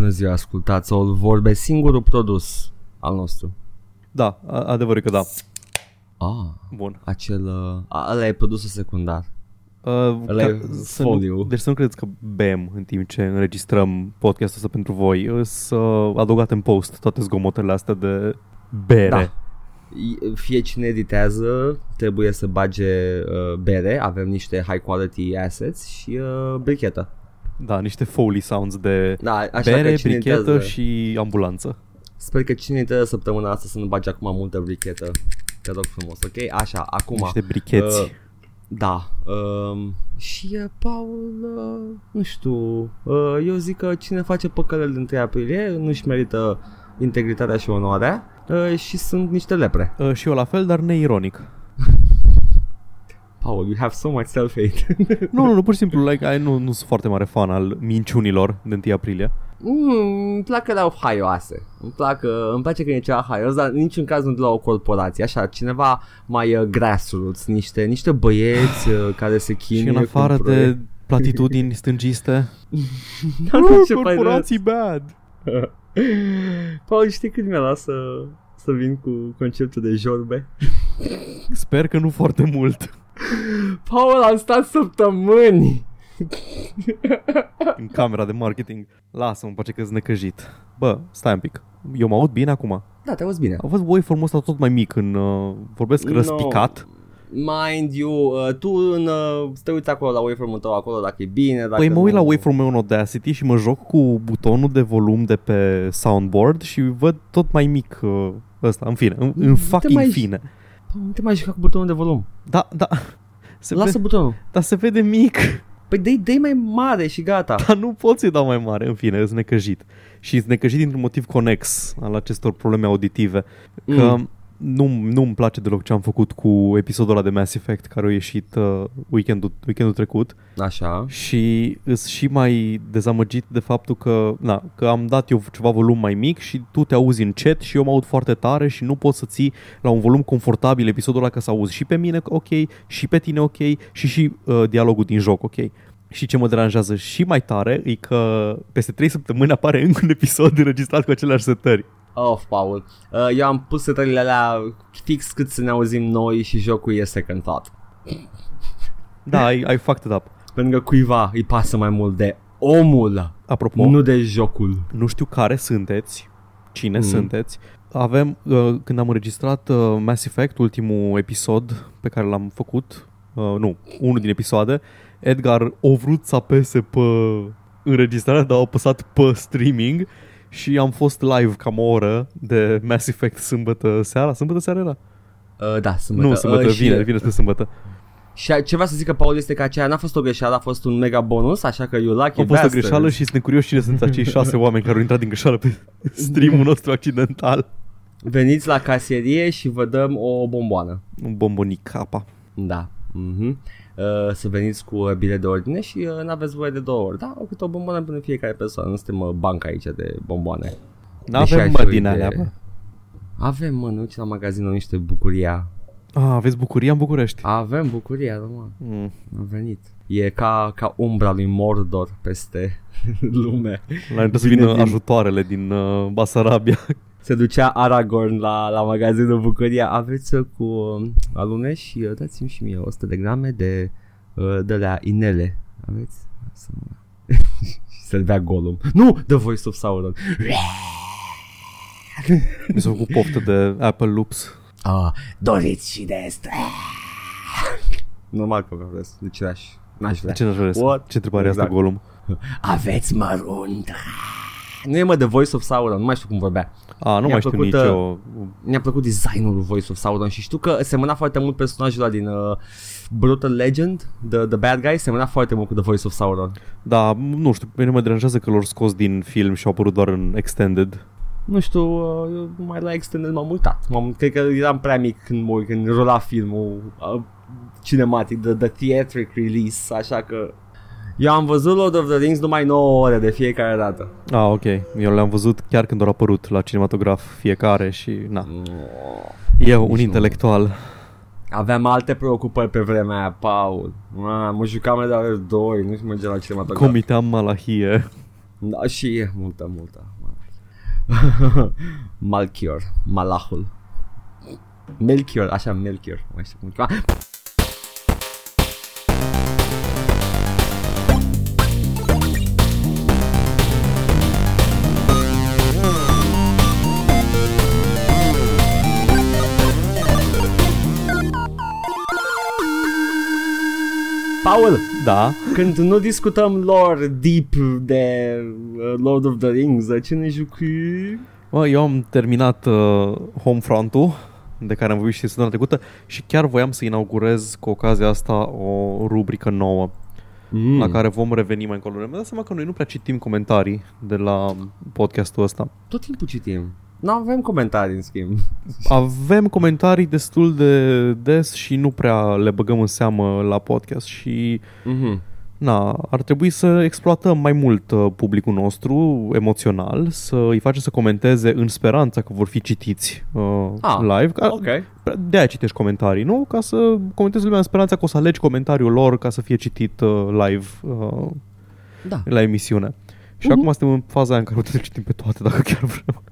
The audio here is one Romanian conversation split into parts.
Bună ziua, ascultați o vorbe, singurul produs al nostru. Da, a- adevărul că da. Ah, Bun. acel, uh, a, ăla e produsul secundar. Uh, Ăla e să foliu. nu, deci să nu credeți că bem în timp ce înregistrăm podcastul ăsta pentru voi. uh, Să adăugat în post toate zgomotele astea de bere. Da. I- Fie cine editează trebuie să bage uh, bere, avem niște high quality assets și uh, brichetă. Da, niște Foley sounds de Da, așa bere, că cine brichetă editează, și ambulanță. Sper că cine editează săptămâna asta să nu bage acum multă brichetă. Te rog frumos, ok? Așa, acum. Niște bricheți. Uh, Da. Um, și uh, Paul, uh, nu știu, uh, eu zic că cine face păcălele din 3 aprilie nu-și merită integritatea și onoarea uh, și sunt niște lepre. Uh, și eu la fel, dar neironic. Paul, you have so much self-hate. nu, nu, nu, pur și simplu, like, I, nu, nu sunt foarte mare fan al minciunilor de 1 aprilie. mm, îmi plac că le-au haioase. Îmi, plac, uh, îmi place că e ceva haios, dar în niciun caz nu de la o corporație. Așa, cineva mai uh, grassroots, niște, niște băieți uh, care se chinuie. și în cu afară un de proiect. platitudini stângiste. Nu, Uh, ce fain corporații bad! Paul, știi când mi-a luat să, să vin cu conceptul de jorbe? Sper că nu foarte mult. Paul, am stat săptămâni! în camera de marketing. Lasă-mă, pace că-s necăjit. Bă, stai un pic. Eu mă aud bine acum. Da, te auzi bine. Au fost waveform-ul ăsta tot mai mic în... Uh, vorbesc No. răspicat. Mind you, uh, tu în, uh, să te uiți acolo la waveform-ul tău acolo dacă e bine, dacă Păi mă uit nu... la waveform-ul meu în Audacity și mă joc cu butonul de volum de pe soundboard și văd tot mai mic uh, ăsta, în fine, în, în Te fucking mai- fine. Paul, nu te mai juca cu butonul de volum. Da, da. Se Lasă vede, butonul. dar se vede mic. Păi dă-i, dă mai mare și gata. Dar nu pot să-i dau mai mare, în fine, îți necăjit. Și îți necăjit dintr-un motiv conex al acestor probleme auditive. Că Mm. Nu, nu-mi place deloc ce am făcut cu episodul ăla de Mass Effect care a ieșit uh, weekendul, weekendul trecut Așa. și îs și mai dezamăgit de faptul că, na, că am dat eu ceva volum mai mic și tu te auzi în chat și eu mă aud foarte tare și nu poți să ții la un volum confortabil episodul ăla ca să auzi și pe mine ok, și pe tine ok și și uh, dialogul din joc ok. Și ce mă deranjează și mai tare e că peste 3 săptămâni apare încă un episod înregistrat cu aceleași setări. Of, Paul. Uh, eu am pus setările alea fix cât să ne auzim noi și jocul e second thought. Da, ai, ai fucked it up. Pentru că cuiva îi pasă mai mult de omul, Apropo, nu de jocul. nu știu care sunteți, cine Mhm. sunteți. Avem, uh, când am înregistrat uh, Mass Effect, ultimul episod pe care l-am făcut, uh, nu, unul din episoade, Edgar a vrut să apese pe înregistrare, dar a apăsat pe streaming și am fost live cam o oră de Mass Effect sâmbătă seara. Sâmbătă seara era? Uh, da, sâmbătă. nu, sâmbătă, uh, vineri, vineri spre sâmbătă. Și ce vreau să zic că Paul este că aceea n-a fost o greșeală, a fost un mega bonus, așa că you lucky A fost o bastard. greșeală și sunt curios cine sunt acei șase oameni care au intrat din greșeală pe streamul nostru accidental. Veniți la casierie și vă dăm o bomboană. Un bombonic capa. Da. Mhm. Uh, să veniți cu uh, bilet de ordine și uh, n-aveți voie de două ori. Da, o câte o bomboană pentru fiecare persoană. Nu suntem uh, banca aici de bomboane. Deși N-avem aș mă fi din de- alea, bă. Avem, mă, nu uite la magazinul niște bucuria. Ah, aveți bucuria în București. Avem bucuria, da, mă. Mm. A venit. E ca, ca umbra lui Mordor peste lume. La trebuie să Vine vină din- ajutoarele din uh, Basarabia. Se ducea Aragorn la, la magazinul Bucuria. Aveți uh, cu uh, alune și uh, dați-mi și mie 100 de grame de, uh, de la inele. Aveți? Să mă... Să-l bea Gollum. Nu! The Voice of Sauron. Mi s-a făcut poftă de Apple Loops. Ah, doriți și de asta. Normal că vreau de cireaș. N-aș vrea. De ce n-aș vrea să? What? Ce întrebare exact. Exact. asta, Gollum? Aveți mărunt. Nu e mă The Voice of Sauron, nu mai știu cum vorbea. A, nu Mi-a mai știu plăcut, nici uh, eu. Mi-a plăcut designul lui Voice of Sauron și știu că semăna foarte mult personajul ăla din uh, Brutal Legend, the, the Bad Guy, semăna foarte mult cu The Voice of Sauron. Da, nu știu, pe mine mă deranjează că l-au scos din film și au apărut doar în Extended. Nu știu, uh, eu mai la Extended m-am uitat. M-am, cred că eram prea mic când, mă, uit, când rola filmul uh, cinematic, the, the theatric release, așa că eu am văzut Lord of the Rings numai 9 ore de fiecare dată. Ah, ok. Eu le-am văzut chiar când au apărut la cinematograf fiecare și, na, eu, un Nici nu. intelectual. Aveam alte preocupări pe vremea aia, Paul. Ah, mă jucam de ore 2, nu-și mergea la cinematograf. Comiteam malahie. Da, și e multă, multă. Malchior, Malahul. Melchior, așa, Melchior. Mai știu cum Paul, Da. când nu discutăm lore deep de uh, Lord of the Rings, de ce ne jucui? Mă, eu am terminat uh, Homefront-ul de care am vorbit și săptămâna trecută și chiar voiam să inaugurez cu ocazia asta o rubrică nouă Mm. la care vom reveni mai încolo. Mi-am dat seama că noi nu prea citim comentarii de la podcastul ăsta. Tot timpul citim. Nu avem comentarii, în schimb. Avem comentarii destul de des și nu prea le băgăm în seamă la podcast și Mm-hmm. na, ar trebui să exploatăm mai mult uh, publicul nostru emoțional, să îi facem să comenteze în speranța că vor fi citiți uh, Ah, live. Ca, Ok. De aia citești comentarii, nu? Ca să comentezi lumea în speranța că o să alegi comentariul lor ca să fie citit uh, live uh, Da. la emisiune. Și Mhm. acum suntem în faza aia în care putem să citim pe toate dacă chiar vrem.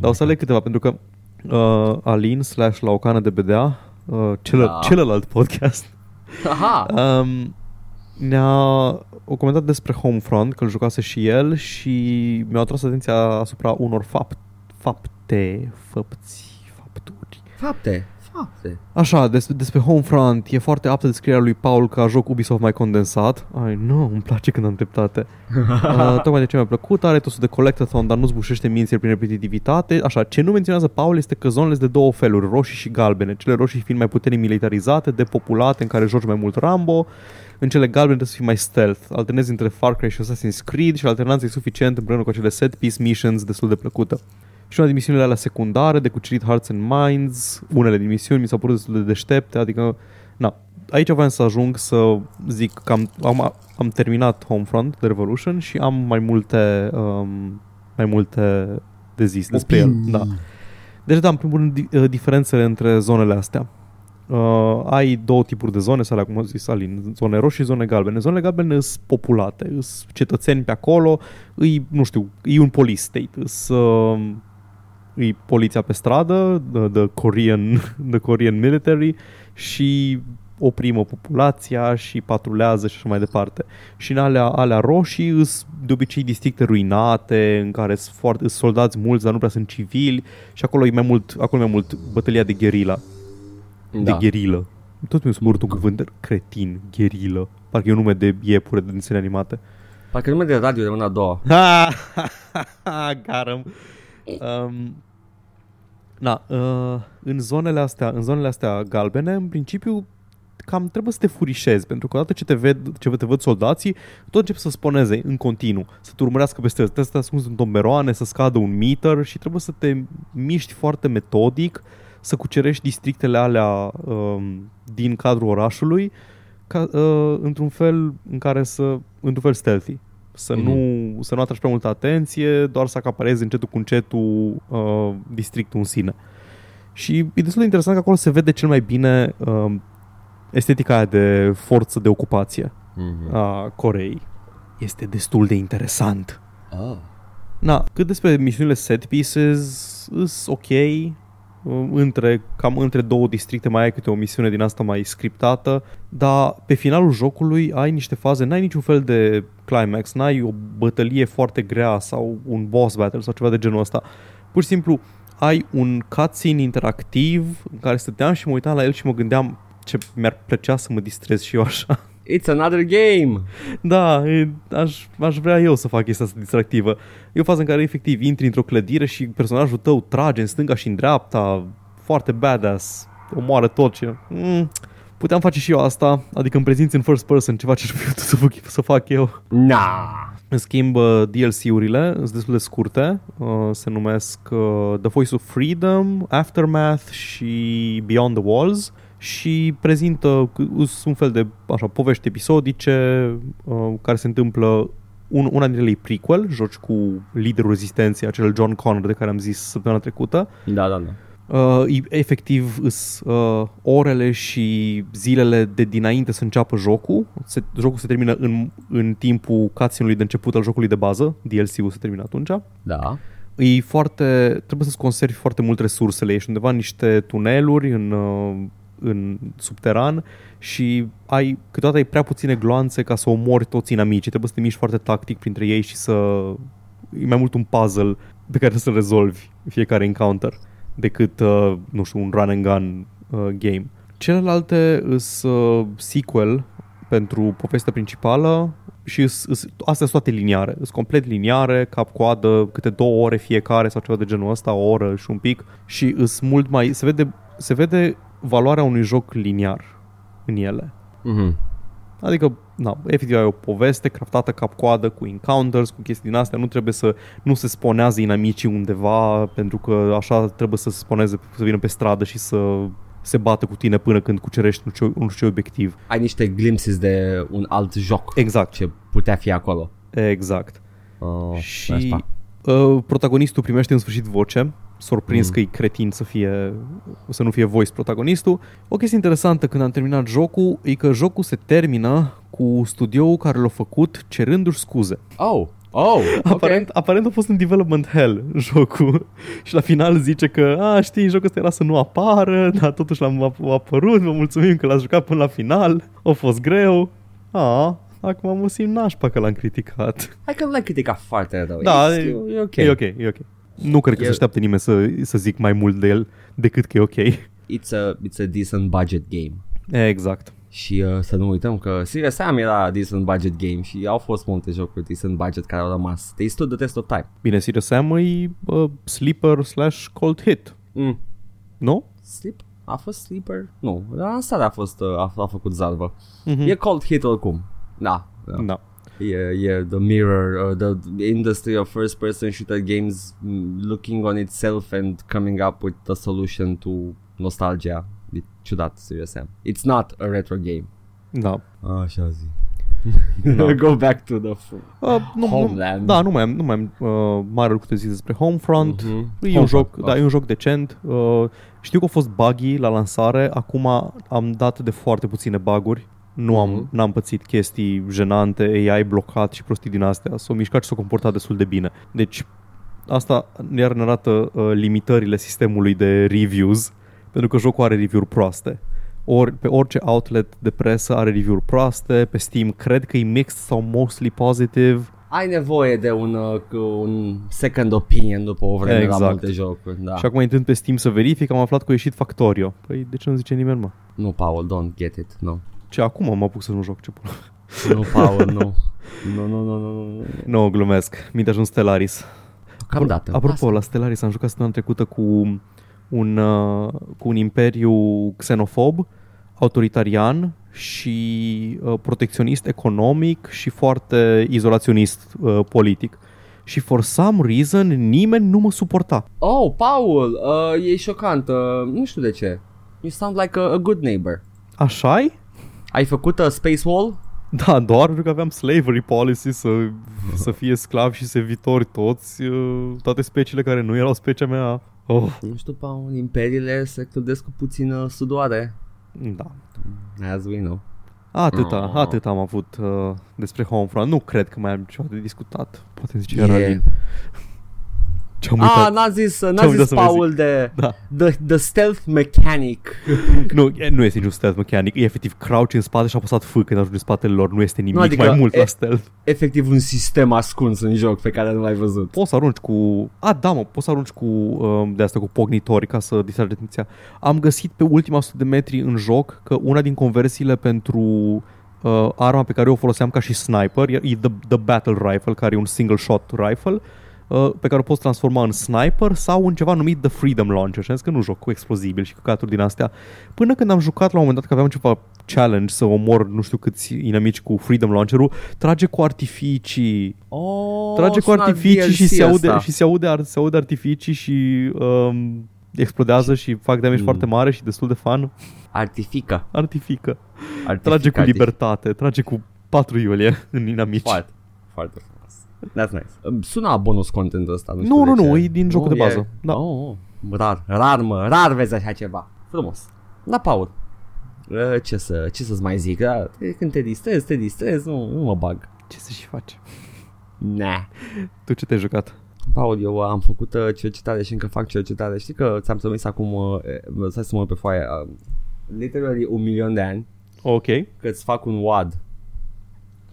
Dar o să aleg câteva, pentru că uh, Alin slash la o cană de bedea, uh, celă, Da. celălalt podcast, Aha. um, ne-a o comentat despre Homefront, că îl jucase și el și mi-a atras atenția asupra unor fapt, fapte, făpți, fapturi. Fapte. Fapte. Așa, des, despre Homefront, e foarte aptă descrierea lui Paul ca joc Ubisoft mai condensat. Ai, nu, îmi place când am dreptate. uh, tocmai de ce mi-a plăcut, are totul de collectathon, dar nu zbușește mințile prin repetitivitate. Așa, ce nu menționează Paul este că zonele sunt de două feluri, roșii și galbene. Cele roșii fiind mai puternic militarizate, depopulate, în care joci mai mult Rambo. În cele galbene trebuie să fii mai stealth. Alternezi între Far Cry și Assassin's Creed și alternanța e suficient împreună cu acele set piece missions destul de plăcută. Și una din misiunile alea secundare, de cucerit Hearts and Minds, unele din misiuni mi s-au părut destul de deștepte, adică, na, aici voiam să ajung să zic că am, am, am terminat Homefront de Revolution și am mai multe, um, mai multe de zis despre el. Opinii. Da. Deci, da, în primul rând, di- uh, diferențele între zonele astea. Uh, ai două tipuri de zone, sau cum a zis Alin, zone roșii și zone galbene. Zonele galbene sunt populate, sunt cetățeni pe acolo, îi, nu știu, e un police state, îs, uh, îi poliția pe stradă, the, the, Korean, the Korean military și oprimă populația și patrulează și așa mai departe. Și în alea, alea roșii îs de obicei districte ruinate, în care sunt foarte, îs soldați mulți, dar nu prea sunt civili și acolo e mai mult, acolo e mai mult bătălia de gherila de Da. gherilă. Tot mi-a spus un cuvânt de cretin, gherilă. Parcă e un nume de iepure de desene animate. Parcă nume de radio de mâna a doua. Got him. Um, na, uh, în zonele astea, în zonele astea galbene, în principiu cam trebuie să te furișezi, pentru că odată ce te, ved, ce te văd soldații, tot încep să sponeze în continuu, să te urmărească peste trebuie să te ascunzi în tomberoane, să scadă un meter și trebuie să te miști foarte metodic, să cucerești districtele alea um, din cadrul orașului, ca, uh, într-un fel în care să, într-un fel stealthy. Să, Mhm. nu, să nu atragi prea multă atenție, doar să acaparezi încetul cu încetul uh, districtul în sine. Și e destul de interesant că acolo se vede cel mai bine uh, estetica aia de forță de ocupație Mm-hmm. a Coreei. Este destul de interesant. Oh. Na, cât despre misiunile set pieces, îs ok, uh, între, cam între două districte mai ai câte o misiune din asta mai scriptată, dar pe finalul jocului ai niște faze, n-ai niciun fel de climax, n-ai o bătălie foarte grea sau un boss battle sau ceva de genul ăsta. Pur și simplu ai un cutscene interactiv în care stăteam și mă uitam la el și mă gândeam ce mi-ar plăcea să mă distrez și eu așa. It's another game. Da, e, aș, aș vrea eu să fac chestia asta distractivă. E o fază în care efectiv intri într-o clădire și personajul tău trage în stânga și în dreapta, foarte badass, omoară tot ce... Mm, puteam face și eu asta, adică îmi prezinți în first person ceva ce aș fi putut să fac, să fac eu. Nah. În schimb, uh, DLC-urile sunt destul de scurte, uh, se numesc uh, The Voice of Freedom, Aftermath și Beyond the Walls și prezintă sunt un fel de așa, povești episodice uh, care se întâmplă un, una dintre ele e prequel, joci cu liderul rezistenței, acel John Connor de care am zis săptămâna trecută. Da, da, da. Uh, e- efectiv, îs, uh, orele și zilele de dinainte să înceapă jocul. Se, jocul se termină în, în timpul cutscene-ului de început al jocului de bază. DLC-ul se termină atunci. Da. E foarte, trebuie să-ți conservi foarte mult resursele. Ești undeva în niște tuneluri în, uh, în subteran și ai, câteodată ai prea puține gloanțe ca să omori toți inamicii. Trebuie să te miști foarte tactic printre ei și să... E mai mult un puzzle pe care să-l rezolvi fiecare encounter decât, uh, nu știu, un run and gun uh, game. Celelalte sunt uh, sequel pentru povestea principală și îs, îs, astea sunt toate liniare. Sunt complet liniare, cap-coadă, câte două ore fiecare sau ceva de genul ăsta, o oră și un pic și îs mult mai... Se vede, se vede valoarea unui joc liniar în ele. Mhm. Adică, na, efectiv ai o poveste craftată cap-coadă cu encounters, cu chestii din astea, nu trebuie să nu se sponează inamicii undeva, pentru că așa trebuie să se sponeze, să vină pe stradă și să se bată cu tine până când cucerești nu știu, nu știu ce obiectiv. Ai niște glimpses de un alt joc Exact, ce putea fi acolo. exact. Oh, și asta. uh, protagonistul primește în sfârșit voce, surprins Mm. că e cretin să fie să nu fie voice protagonistul. O chestie interesantă când am terminat jocul e că jocul se termină cu studioul care l-a făcut cerându-și scuze. Oh, oh, Aparent, ok. aparent a fost în development hell jocul și la final zice că a, știi, jocul ăsta era să nu apară, dar totuși l-am ap- a apărut, vă mulțumim că l-ați jucat până la final, a fost greu. A, acum mă simt nașpa că l-am criticat. Hai că nu l-ai criticat foarte rău. Da, e, e- e ok. E ok, e ok. Nu cred că E- se așteaptă nimeni să, să zic mai mult de el decât că e ok. It's a, it's a decent budget game. Exact. Și uh, să nu uităm că Serious Sam era decent budget game și au fost multe jocuri decent budget care au rămas. They stood the test of time. Bine, Serious Sam e uh, sleeper slash cold hit, Mm. nu? Sleep? A fost Sleeper? Nu, la seara a fost, uh, a, a făcut zarvă. Mhm. E cold hit oricum. Da. da. Da. E, e the mirror, uh, the industry of first person shooter games mm, looking on itself and coming up with a solution to nostalgia. E ciudat, Serious Sam. It's not a retro game. Da. Așa zi. Da. Go back to the f- Uh, nu, Homeland. Nu, da, nu mai am, nu mai am uh, mare lucru de zis despre Homefront. Mhm. E un Homefront, joc, da. da, e un joc decent. Uh, știu că a fost buggy la lansare, acum am dat de foarte puține baguri. Nu am, Mhm. n-am pățit chestii jenante, AI blocat și prostii din astea. S-au mișcat și s-au comportat destul de bine. Deci asta iar ne arată uh, limitările sistemului de reviews, pentru că jocul are review-uri proaste. Ori, pe orice outlet de presă are review-uri proaste, pe Steam cred că e mixed sau mostly positive. Ai nevoie de un, uh, cu un second opinion după o vreme Exact. la multe jocuri. Da. Și acum intrând pe Steam să verific, am aflat că a ieșit Factorio. Păi de ce nu zice nimeni, mă? Nu, Paul, don't get it. No. Ce acum mă apuc să nu joc ce pula. Nu, Paul, nu. Nu, nu, nu, nu, nu. Nu, glumesc. Mi-a ajuns Stellaris. Cam dată. Apropo, la Stellaris am jucat săptămâna trecută cu un, uh, cu un imperiu xenofob, autoritarian și uh, protecționist economic și foarte izolaționist uh, politic. Și for some reason nimeni nu mă suporta. Oh, Paul, uh, e șocant. Uh, nu știu de ce. You sound like a, a good neighbor. așa Ai făcut a space wall? Da, doar pentru că aveam slavery policy să, să fie sclavi și servitori toți, uh, toate speciile care nu erau specia mea. Oh, Nu știu, Paul, imperiile se clădesc cu puțină sudoare. da. As we know. Atâta, Oh. atât am avut uh, despre Homefront. Nu cred că mai am ceva de discutat. Poate zice Yeah. yeah. Alin. Ce-am Ah, uitat? n-a zis, n-a Ce-am uitat zis să mai Paul de Da. the, the stealth mechanic. Nu, e- nu este niciun stealth mechanic. E efectiv crouch în spate și a apăsat F când ajunge în spatele lor. Nu este nimic Nu, adică mai mult e- la stealth. Efectiv un sistem ascuns în joc pe care nu l-ai văzut. Poți să arunci cu... A, da, mă, poți să arunci cu um, de asta cu pognitori ca să distragi atenția. Am găsit pe ultima 100 de metri în joc că una din conversiile pentru uh, arma pe care eu o foloseam ca și sniper e e the, the Battle Rifle, care e un single shot rifle uh, pe care o poți transforma în sniper sau în ceva numit The Freedom Launcher. Și am zis că nu joc cu explozibil și căcaturi din astea. Până când am jucat la un moment dat că aveam ceva challenge să omor nu știu câți inamici cu Freedom Launcher-ul, trage cu artificii Oh, trage cu sună artificii și DLC se aude, asta. și se aude, ar, se aude artificii și um, explodează și fac damage Mm. foarte mare și destul de fun. Artifică. Artifică. Artifică Trage cu artifică. libertate, trage cu 4 iulie în inamici. Foarte, foarte frumos. That's nice. Um, Sună a bonus content ăsta. Nu, Nu, știu nu, de nu, ce. e din jocul de e- bază. Da. Oh, oh. rar, rar mă, rar vezi așa ceva. Frumos. La Paul. Uh, Ce, să, ce să-ți mai zic? Da, când te distrezi, te distrezi, nu, nu mă bag. Ce să și faci? Nah. Tu ce te-ai jucat? Paul, eu am făcut uh, cercetare și încă fac cercetare. Știi că ți-am trimis acum, uh, uh, stai să mă uit pe foaie, uh, literally un milion de ani Ok. că îți fac un WAD.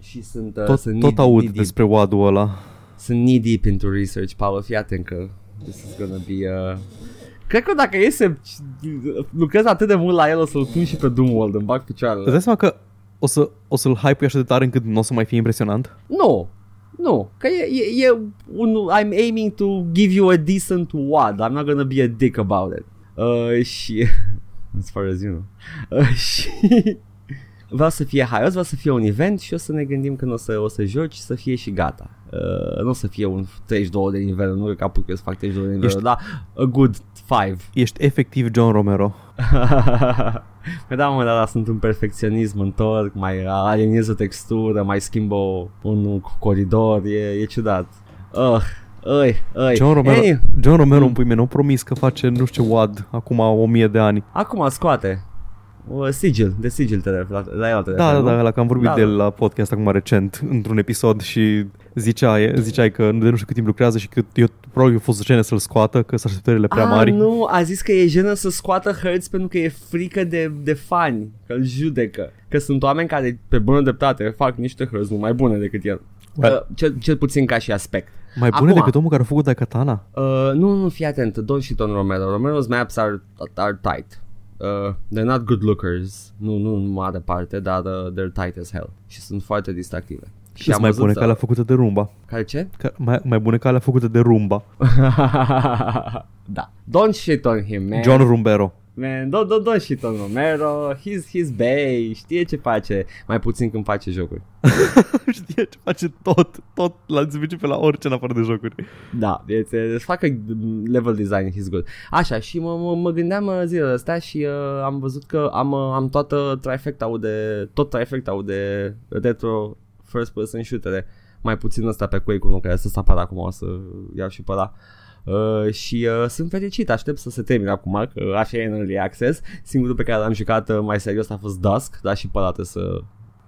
Și sunt, uh, Tot, sunt tot knee- aud knee deep. despre WAD-ul ăla. Sunt knee deep into research, Paul, fii atent că this is gonna be uh... Cred că dacă e să lucrez atât de mult la el, o să-l pun și pe Doomworld, îmi bag Îți picioarele. dai seama că o, să, o să-l hype așa de tare încât nu o să mai fie impresionant? Nu, nu, că e, e, e un, I'm aiming to give you a decent WAD, I'm not gonna be a dick about it. Uh, și, as far as you know, uh, și vreau să fie haios, vreau să fie un event și o să ne gândim când o să, o să joci și să fie și gata. Uh, nu o să fie un 32 de nivel, nu e capul că eu să fac 32 de nivel, Ești- dar a good 5. Ești efectiv John Romero. Păi da, mă, dar, dar sunt un perfecționism, întorc, mai aliniez o textură, mai schimb o, un coridor, e, e ciudat. Uh, Ăi, ăi. John Romero, Ei, John Romero în pui mei, nu promis că face nu știu ce WAD acum o mie de ani. acum scoate. O sigil, de sigil te referi, la, la el te Da, referi, da, nu? da, la că am vorbit Da, de el da. la podcast acum recent, într-un episod și ziceai, ziceai că de nu știu cât timp lucrează și că eu probabil a fost jenă să-l scoată, că sunt așteptările prea A, mari. nu, a zis că e jenă să scoată hărți pentru că e frică de, de fani, că îl judecă. Că sunt oameni care, pe bună dreptate, fac niște hărți mult mai bune decât el. Well. Uh, cel, cel puțin ca și aspect. Mai bune Acum- decât omul care a făcut Daikatana. Uh, nu, nu, fii atent, Don și Don Romero. Romero's maps are, are tight. Uh, they're not good lookers, nu, nu în mare parte, dar uh, they're tight as hell și sunt foarte distractive. Și Și mai bune ca alea făcute de Rumba. Care ce? Ca, mai, mai bune ca alea făcute de Rumba. da. Don't shit on him, man. John Rumbero. Man, don't, don't, don't shit on Romero. He's, he's bay, știe ce face. Mai puțin când face jocuri. Știe ce face tot, tot la zice pe la orice în afară de jocuri. Da, este, să facă level design, he's good. Așa, și mă, mă, mă gândeam uh, zilele astea și uh, am văzut că am, uh, am toată trifecta de, tot trifecta de retro first person shooter mai puțin ăsta pe Quake 1 care să se apară acum, o să iau și pe ăla. Uh, și uh, sunt fericit, aștept să se termine acum, că așa e în early access. Singurul pe care l-am jucat uh, mai serios a fost Dusk, dar și pe ăla trebuie să...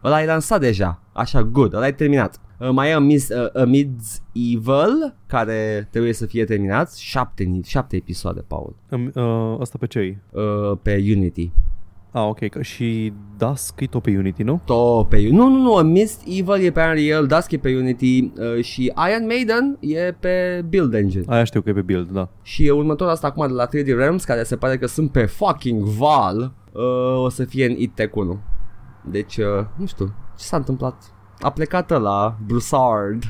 Ăla e lansat deja, așa, good, ăla e terminat. Uh, mai e Amid's, uh, Amid's Evil, care trebuie să fie terminat, șapte, ni- șapte episoade, Paul, Îmi, Uh, asta pe ce uh, pe Unity. Ah, ok, că și Dusk e tot pe Unity, nu? Tot pe Nu, nu, nu, Amidst Evil e pe Unreal, Dusk e pe Unity uh, și Iron Maiden e pe Build Engine. Aia știu că e pe build, da. Și e următorul asta acum de la 3D Realms, care se pare că sunt pe fucking Val, uh, o să fie în IT Tech 1. Deci, uh, nu știu, ce s-a întâmplat? A plecat la Broussard.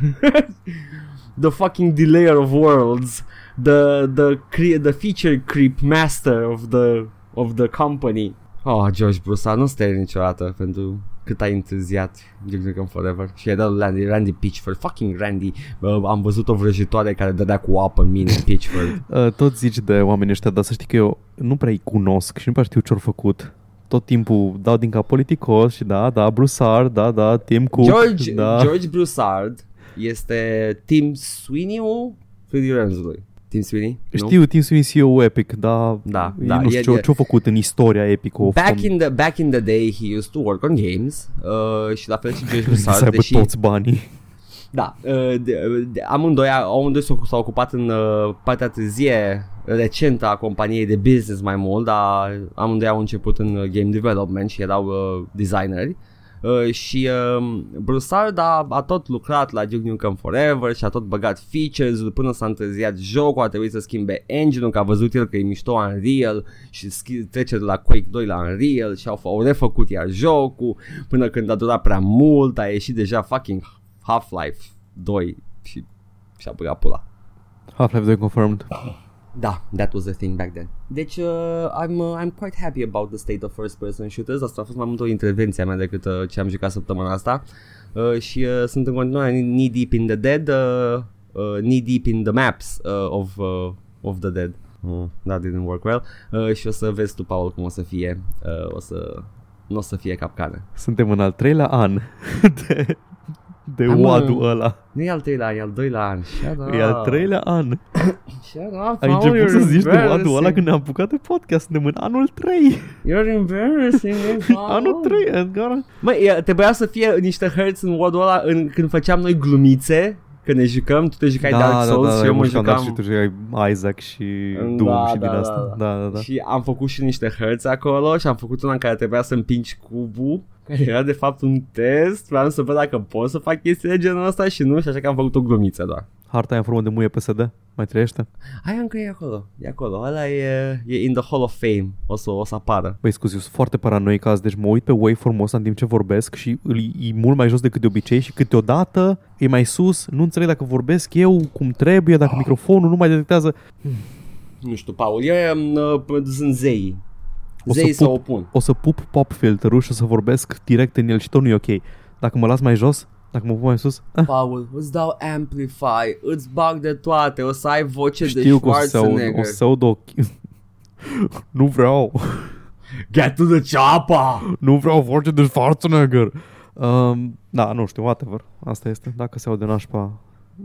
the fucking delayer of worlds. The, the, cre- the feature creep master of the, of the company. Oh, George Broussard, nu stai niciodată pentru cât ai întârziat Duke Nukem Forever și ai dat lui Randy, Randy Pitchford fucking Randy uh, am văzut o vrăjitoare care dădea cu apă în mine Pitchford Uh, tot zici de oamenii ăștia, dar să știi că eu nu prea îi cunosc și nu prea știu ce-au făcut. Tot timpul dau din cap politicos și da, da, Broussard, da, da, Tim Cook, George, da. George Broussard este Tim Sweeney-ul 3D Realms-ului. Tim Sweeney? Nu? Știu, Tim Sweeney CEO Epic, dar Da, ei da, nu știu e- ce, e- ce-au făcut în istoria Epic of Back in, the, back in the day he used to work on games uh, și la fel și George să Broussard, aibă deși toți banii. Da, uh, de, de, amândoi, amândoi s-au, s-au ocupat în uh, partea târzie recentă a companiei de business mai mult, dar amândoi au început în uh, game development și erau uh, designeri. Uh, și uh, Broussard a, a tot lucrat la Duke Nukem Forever și a tot băgat features până s-a întârziat jocul, a trebuit să schimbe engine-ul, că a văzut el că e mișto Unreal și schi- trece de la Quake 2 la Unreal și au, f- au refăcut iar jocul până când a durat prea mult, a ieșit deja fucking Half-Life 2 și și-a băgat pula. Half-Life 2 confirmed. Da, that was the thing back then. Deci, uh, I'm, uh, I'm quite happy about the state of first person shooters. Asta a fost mai mult o intervenție a mea decât uh, ce am jucat săptămâna asta. Uh, și uh, sunt în continuare knee deep in the dead, uh, uh, knee deep in the maps uh, of, uh, of the dead. Uh, that didn't work well. Uh, și o să vezi tu, Paul, cum o să fie. Uh, o să... Nu o să fie capcană. Suntem în al treilea an de de Hai, mă. oadul ăla. Nu e al treilea an, e al doilea an. Shut up. E al treilea an. Shut up, Ai Paul, început you're să zici de oadul ăla embarrassing. când ne-am apucat de podcast. Suntem în anul 3. You're embarrassing, me, Paul. Anul 3, Edgar. Măi, e- trebuia să fie niște hărți în wadul ăla în, când făceam noi glumițe, când ne jucăm, tu te jucai Dark Souls și eu mă jucam Dark jucam... și tu jucai Isaac și Da, Doom și da, din da, asta. da. Da, da, da. Și am făcut și niște hărți acolo și am făcut una în care trebuia să împingi cubul care era de fapt un test, vreau să văd dacă pot să fac chestii de genul ăsta și nu, și așa că am făcut o glumiță doar. Harta aia în formă de muie PSD? Mai trăiește? Aia încă e acolo, e acolo, ăla e, e in the Hall of Fame, o să, o să apară. Băi, scuze, eu sunt foarte paranoic azi, deci mă uit pe waveform-ul ăsta în timp ce vorbesc și îl- e mult mai jos decât de obicei și câteodată e mai sus, nu înțeleg dacă vorbesc eu cum trebuie, dacă microfonul nu mai detectează. Nu știu, Paul, e, uh, sunt zei. O să Zei să pup- o pun. O să pup pop filterul și o să vorbesc direct în el și tot nu e ok. Dacă mă las mai jos, dacă mă pun mai sus, ah, Paul, îți dau amplify, îți bag de toate, o să ai voce de știu că o să se aud, Schwarzenegger. o să se aud o... nu vreau, Get to the chopper! nu vreau voce de Schwarzenegger. Um, da, nu știu, whatever. Asta este, dacă se aude nașpa.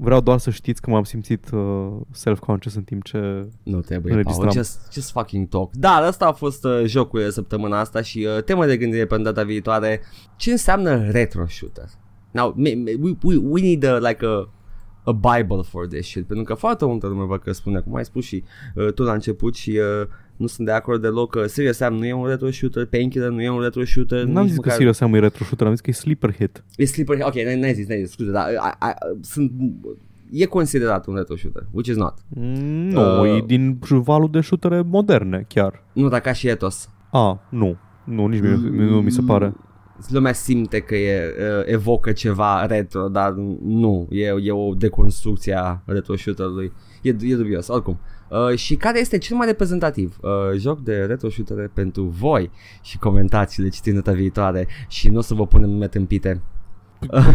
Vreau doar să știți că m-am simțit uh, self-conscious în timp ce... Nu trebuie, Înregistram. Paul, just, just fucking talk. Da, asta a fost uh, jocul de săptămâna asta și uh, tema de gândire pentru data viitoare. Ce înseamnă retro shooter? Now, me, me, we, we, we need a, like a, a bible for this shit, pentru că foarte multă lume văd că spune, cum ai spus și uh, tu la început și uh, nu sunt de acord deloc că Serious Sam nu e un retro shooter, Painkiller nu e un retro shooter. N-am nici zis că măcar- Serious Sam e retro shooter, am zis că e sleeper hit. E Sleeper Ok, n-ai, n-ai zis, n-ai zis, scuze, dar a, a, sunt, e considerat un retro shooter, which is not. Mm, Nu, Uh. e din valul de shootere moderne, chiar. Nu, dar ca și Ethos. A, nu. Nu, nici mie, Mm. nu mi se pare. Lumea simte că e, uh, evocă ceva retro, dar nu, e, e o deconstrucție a retro shooter-ului. E, e dubios, oricum. Uh, și care este cel mai reprezentativ uh, joc de retro shooter pentru voi și comentați și le citim data viitoare și nu o să vă punem nume împite.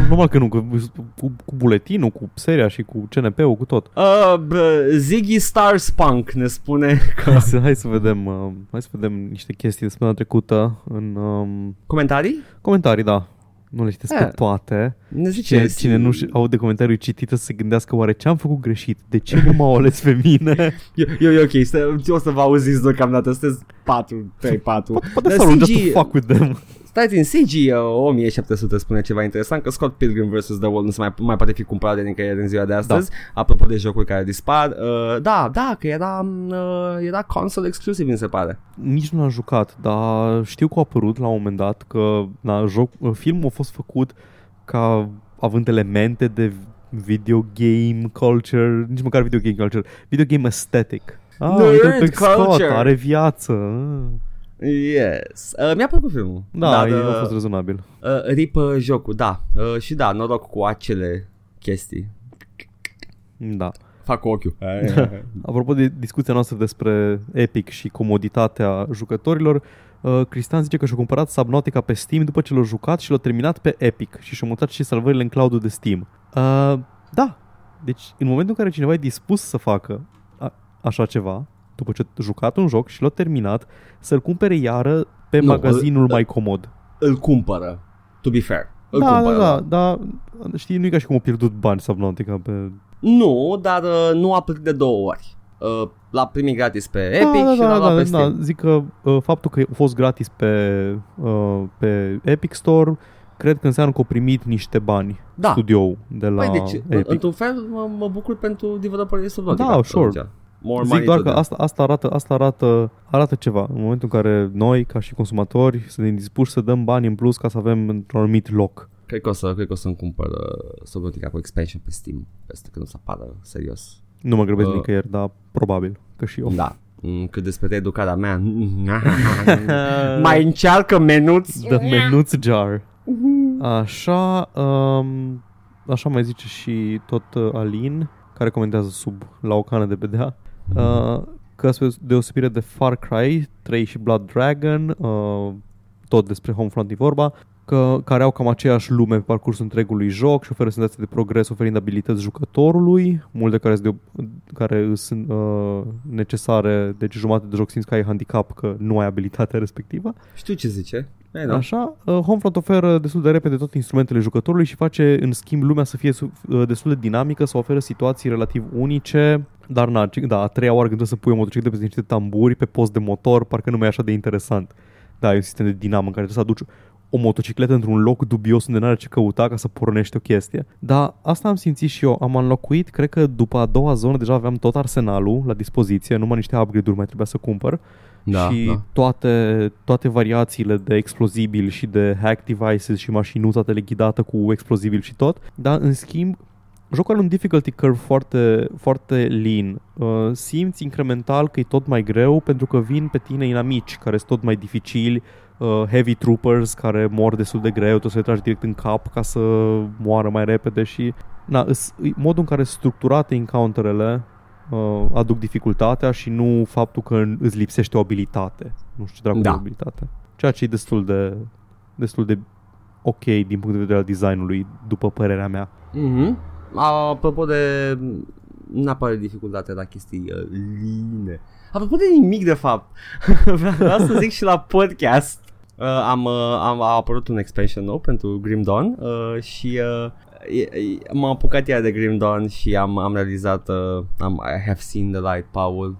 Normal că nu, că cu, cu buletinul, cu seria și cu CNP-ul, cu tot. Uh, bă, Ziggy Stars Punk ne spune că... Hai să, hai să vedem, uh, hai să vedem niște chestii de săptămâna trecută în um, Comentarii? comentarii, da. Nu le citesc Eh, pe toate. Ne zice Cine, cine nu aude comentariul citită să se gândească oare ce am făcut greșit? De ce nu m-au ales pe mine? Eu, eu, e ok, stă, o să vă auziți deocamdată, sunteți 4, 3, 4. Poate să just to fuck with them. Stați în CG uh, 1700 spune ceva interesant că Scott Pilgrim vs. The World nu se mai, mai poate fi cumpărat de nicăieri în ziua de astăzi. Da. Apropo de jocuri care dispar, uh, da, da, că era, uh, era console exclusiv, mi se pare. Nici nu l-am jucat, dar știu că a apărut la un moment dat că na, joc, filmul a fost făcut ca având elemente de video game culture, nici măcar video game culture, video game aesthetic. Ah, Nerd uite pe Scott, culture. are viață. Ah. Yes. Uh, mi-a plăcut filmul. Da, Dar, Dar, a uh, fost rezonabil. uh, rip uh, jocul, da. Uh, și da, noroc cu acele chestii. Da. Fac cu ochiul. Apropo de discuția noastră despre Epic și comoditatea jucătorilor, uh, Cristian zice că și-a cumpărat Subnautica pe Steam după ce l-a jucat și l-a terminat pe Epic și și-a mutat și salvările în cloud de Steam. Uh, da, deci în momentul în care cineva e dispus să facă a- așa ceva, după ce a jucat un joc și l-a terminat, să-l cumpere iară pe Nu, magazinul îl- mai comod. Îl cumpără, to be fair. Îl Da, da, cumpără, da, da, știi, nu e ca și cum a pierdut bani Subnautica pe... Nu, dar uh, nu a plătit de două ori. Uh, l-a primit gratis pe Epic da, da, și l-a da, luat da, pe da, Steam. zic că uh, faptul că a fost gratis pe, uh, pe Epic Store cred că înseamnă că au primit niște bani Da. studioul de la Păi, deci, Epic. într-un fel, mă, mă bucur pentru developerii Subnautica. Da, sure. Atunci. More Zic money doar to că them. asta, asta, arată, asta arată, arată ceva. În momentul în care noi, ca și consumatori, suntem dispuși să dăm bani în plus ca să avem într-un anumit loc. Cred că o, să, cred că o să-mi cumpăr uh, Subnautica cu expansion pe Steam. Peste când o să apară serios. Nu mă grăbesc Uh. nicăieri, dar probabil că și eu. Da. Mm, Cât despre educarea mea Mai încearcă menuț The menuț jar. Așa, um, așa mai zice și tot uh, Alin, care comentează sub la o cană de bedea, uh, că spre deosebire de Far Cry 3 și Blood Dragon, uh, tot despre Homefront e vorba, că, care au cam aceeași lume pe parcursul întregului joc și oferă senzații de progres oferind abilități jucătorului, multe care sunt, de, care sunt uh, necesare, deci jumătate de joc simți că ai handicap, că nu ai abilitatea respectivă. Știu ce zice. Ei, Da. Așa, uh, Homefront oferă destul de repede toate instrumentele jucătorului și face în schimb lumea să fie su- uh, destul de dinamică, să oferă situații relativ unice, dar na, ci- da, a treia oară când trebuie să pui o motocicletă pe niște tamburi pe post de motor, parcă nu mai e așa de interesant. Da, e un sistem de dinamă în care trebuie să aduci o motocicletă într-un loc dubios unde n-are ce căuta ca să pornești o chestie. Dar asta am simțit și eu. Am înlocuit, cred că după a doua zonă deja aveam tot arsenalul la dispoziție, numai niște upgrade-uri mai trebuia să cumpăr Da, și da. Toate, toate variațiile de explozibili și de hack devices și mașinuța teleghidată cu explozibil și tot. Dar în schimb, jocul are un difficulty curve foarte, foarte lean. Uh, simți incremental că e tot mai greu pentru că vin pe tine inamici care sunt tot mai dificili, uh, heavy troopers care mor destul de greu, trebuie să le tragi direct în cap ca să moară mai repede și na, îs- e modul în care sunt structurate encounterele uh, aduc dificultatea și nu faptul că îți lipsește o abilitate. Nu știu ce dracu Da. de abilitate. Ceea ce e destul de, destul de ok din punct de vedere al designului, după părerea mea. Mhm. Apropo de neapărat de dificultate la chestii uh, line. Apropo de nimic de fapt. Vreau să zic și la podcast. Uh, am, uh, am a apărut un expansion nou pentru Grim Dawn uh, și uh, e- e- m-am apucat iar de Grim Dawn și am, am realizat uh, am, I have seen the light, Paul.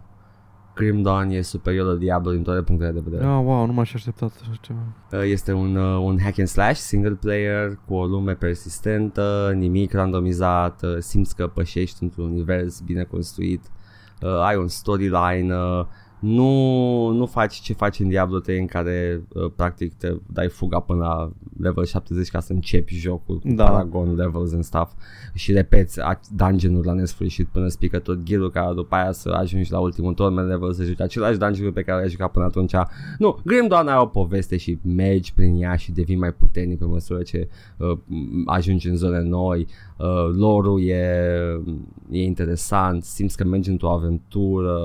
Grim Dawn e superior la Diablo din toate punctele de vedere. Ah, wow, nu m-aș fi așteptat așa ceva. Uh, Este un, uh, un hack and slash single player cu o lume persistentă, nimic randomizat, uh, simți că pășești într-un univers bine construit, uh, ai un storyline, uh, nu, nu faci ce faci în Diablo 3 în care uh, practic te dai fuga până la level 70 ca să începi jocul cu Da. Paragon levels and stuff și repeți a- dungeon-uri la nesfârșit până îți pică tot gear ca după aia să ajungi la ultimul torment level să joci același dungeon pe care l-ai jucat până atunci nu, Grim Dawn are o poveste și mergi prin ea și devii mai puternic pe măsură ce uh, ajungi în zone noi. Uh, lore-ul e, e interesant, simți că mergi într-o aventură,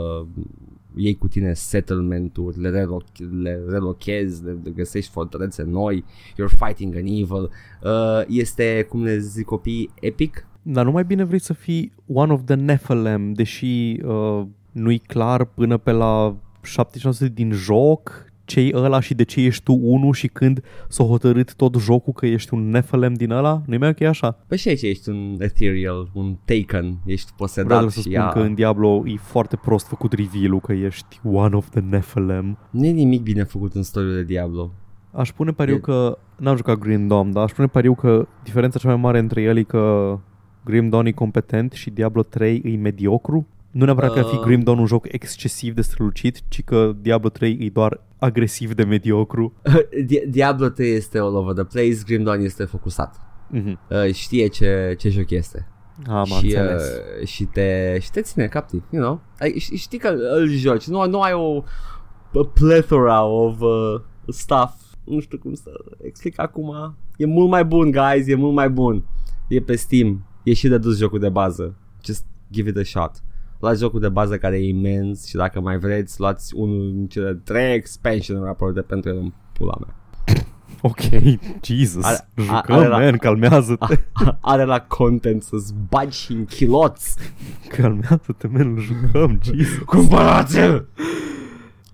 iei cu tine settlement-uri, le, relo- le relochezi, le, le găsești fortărețe noi, you're fighting an evil. Uh, este, cum le zic copiii, epic. Dar nu mai bine vrei să fii one of the Nephilim, deși uh, nu-i clar până pe la 76 din joc ce e ăla și de ce ești tu unul și când s-a hotărât tot jocul că ești un Nephilim din ăla? Nu-i mai ok așa? Pe ce aici ești un ethereal, un taken, ești Vreau posedat să și spun ea... că în Diablo e foarte prost făcut reveal că ești one of the Nephilim. Nu e nimic bine făcut în story de Diablo. Aș pune pariu E- că n-am jucat Grim Dawn, dar aș pune pariu că diferența cea mai mare între ele e că Grim Dawn e competent și Diablo 3 e mediocru. Nu neapărat că ar fi Uh. Grim Dawn un joc excesiv de strălucit, ci că Diablo 3 e doar agresiv de mediocru. Di- Diablo 3 este all over the place, Grim Dawn este focusat. Mhm. Uh, știe ce, ce joc este. Am și, înțeles. uh, și, te, și te ține captiv, you know? Ai, ș- știi că îl joci, nu, nu ai o a plethora of uh, stuff. Nu știu cum să explic acum. E mult mai bun, guys, e mult mai bun. E pe Steam. E și de dus jocul de bază. Just give it a shot. Luați jocul de bază care e imens și dacă mai vreți, luați unul din cele trei expansion apărute pentru el în pula mea. Ok, Jesus, Are- jucăm, are la- man, calmează-te, Are la content să-ți bagi și în chiloți. calmează-te, man, jucăm, Jesus. Cumpărați-l!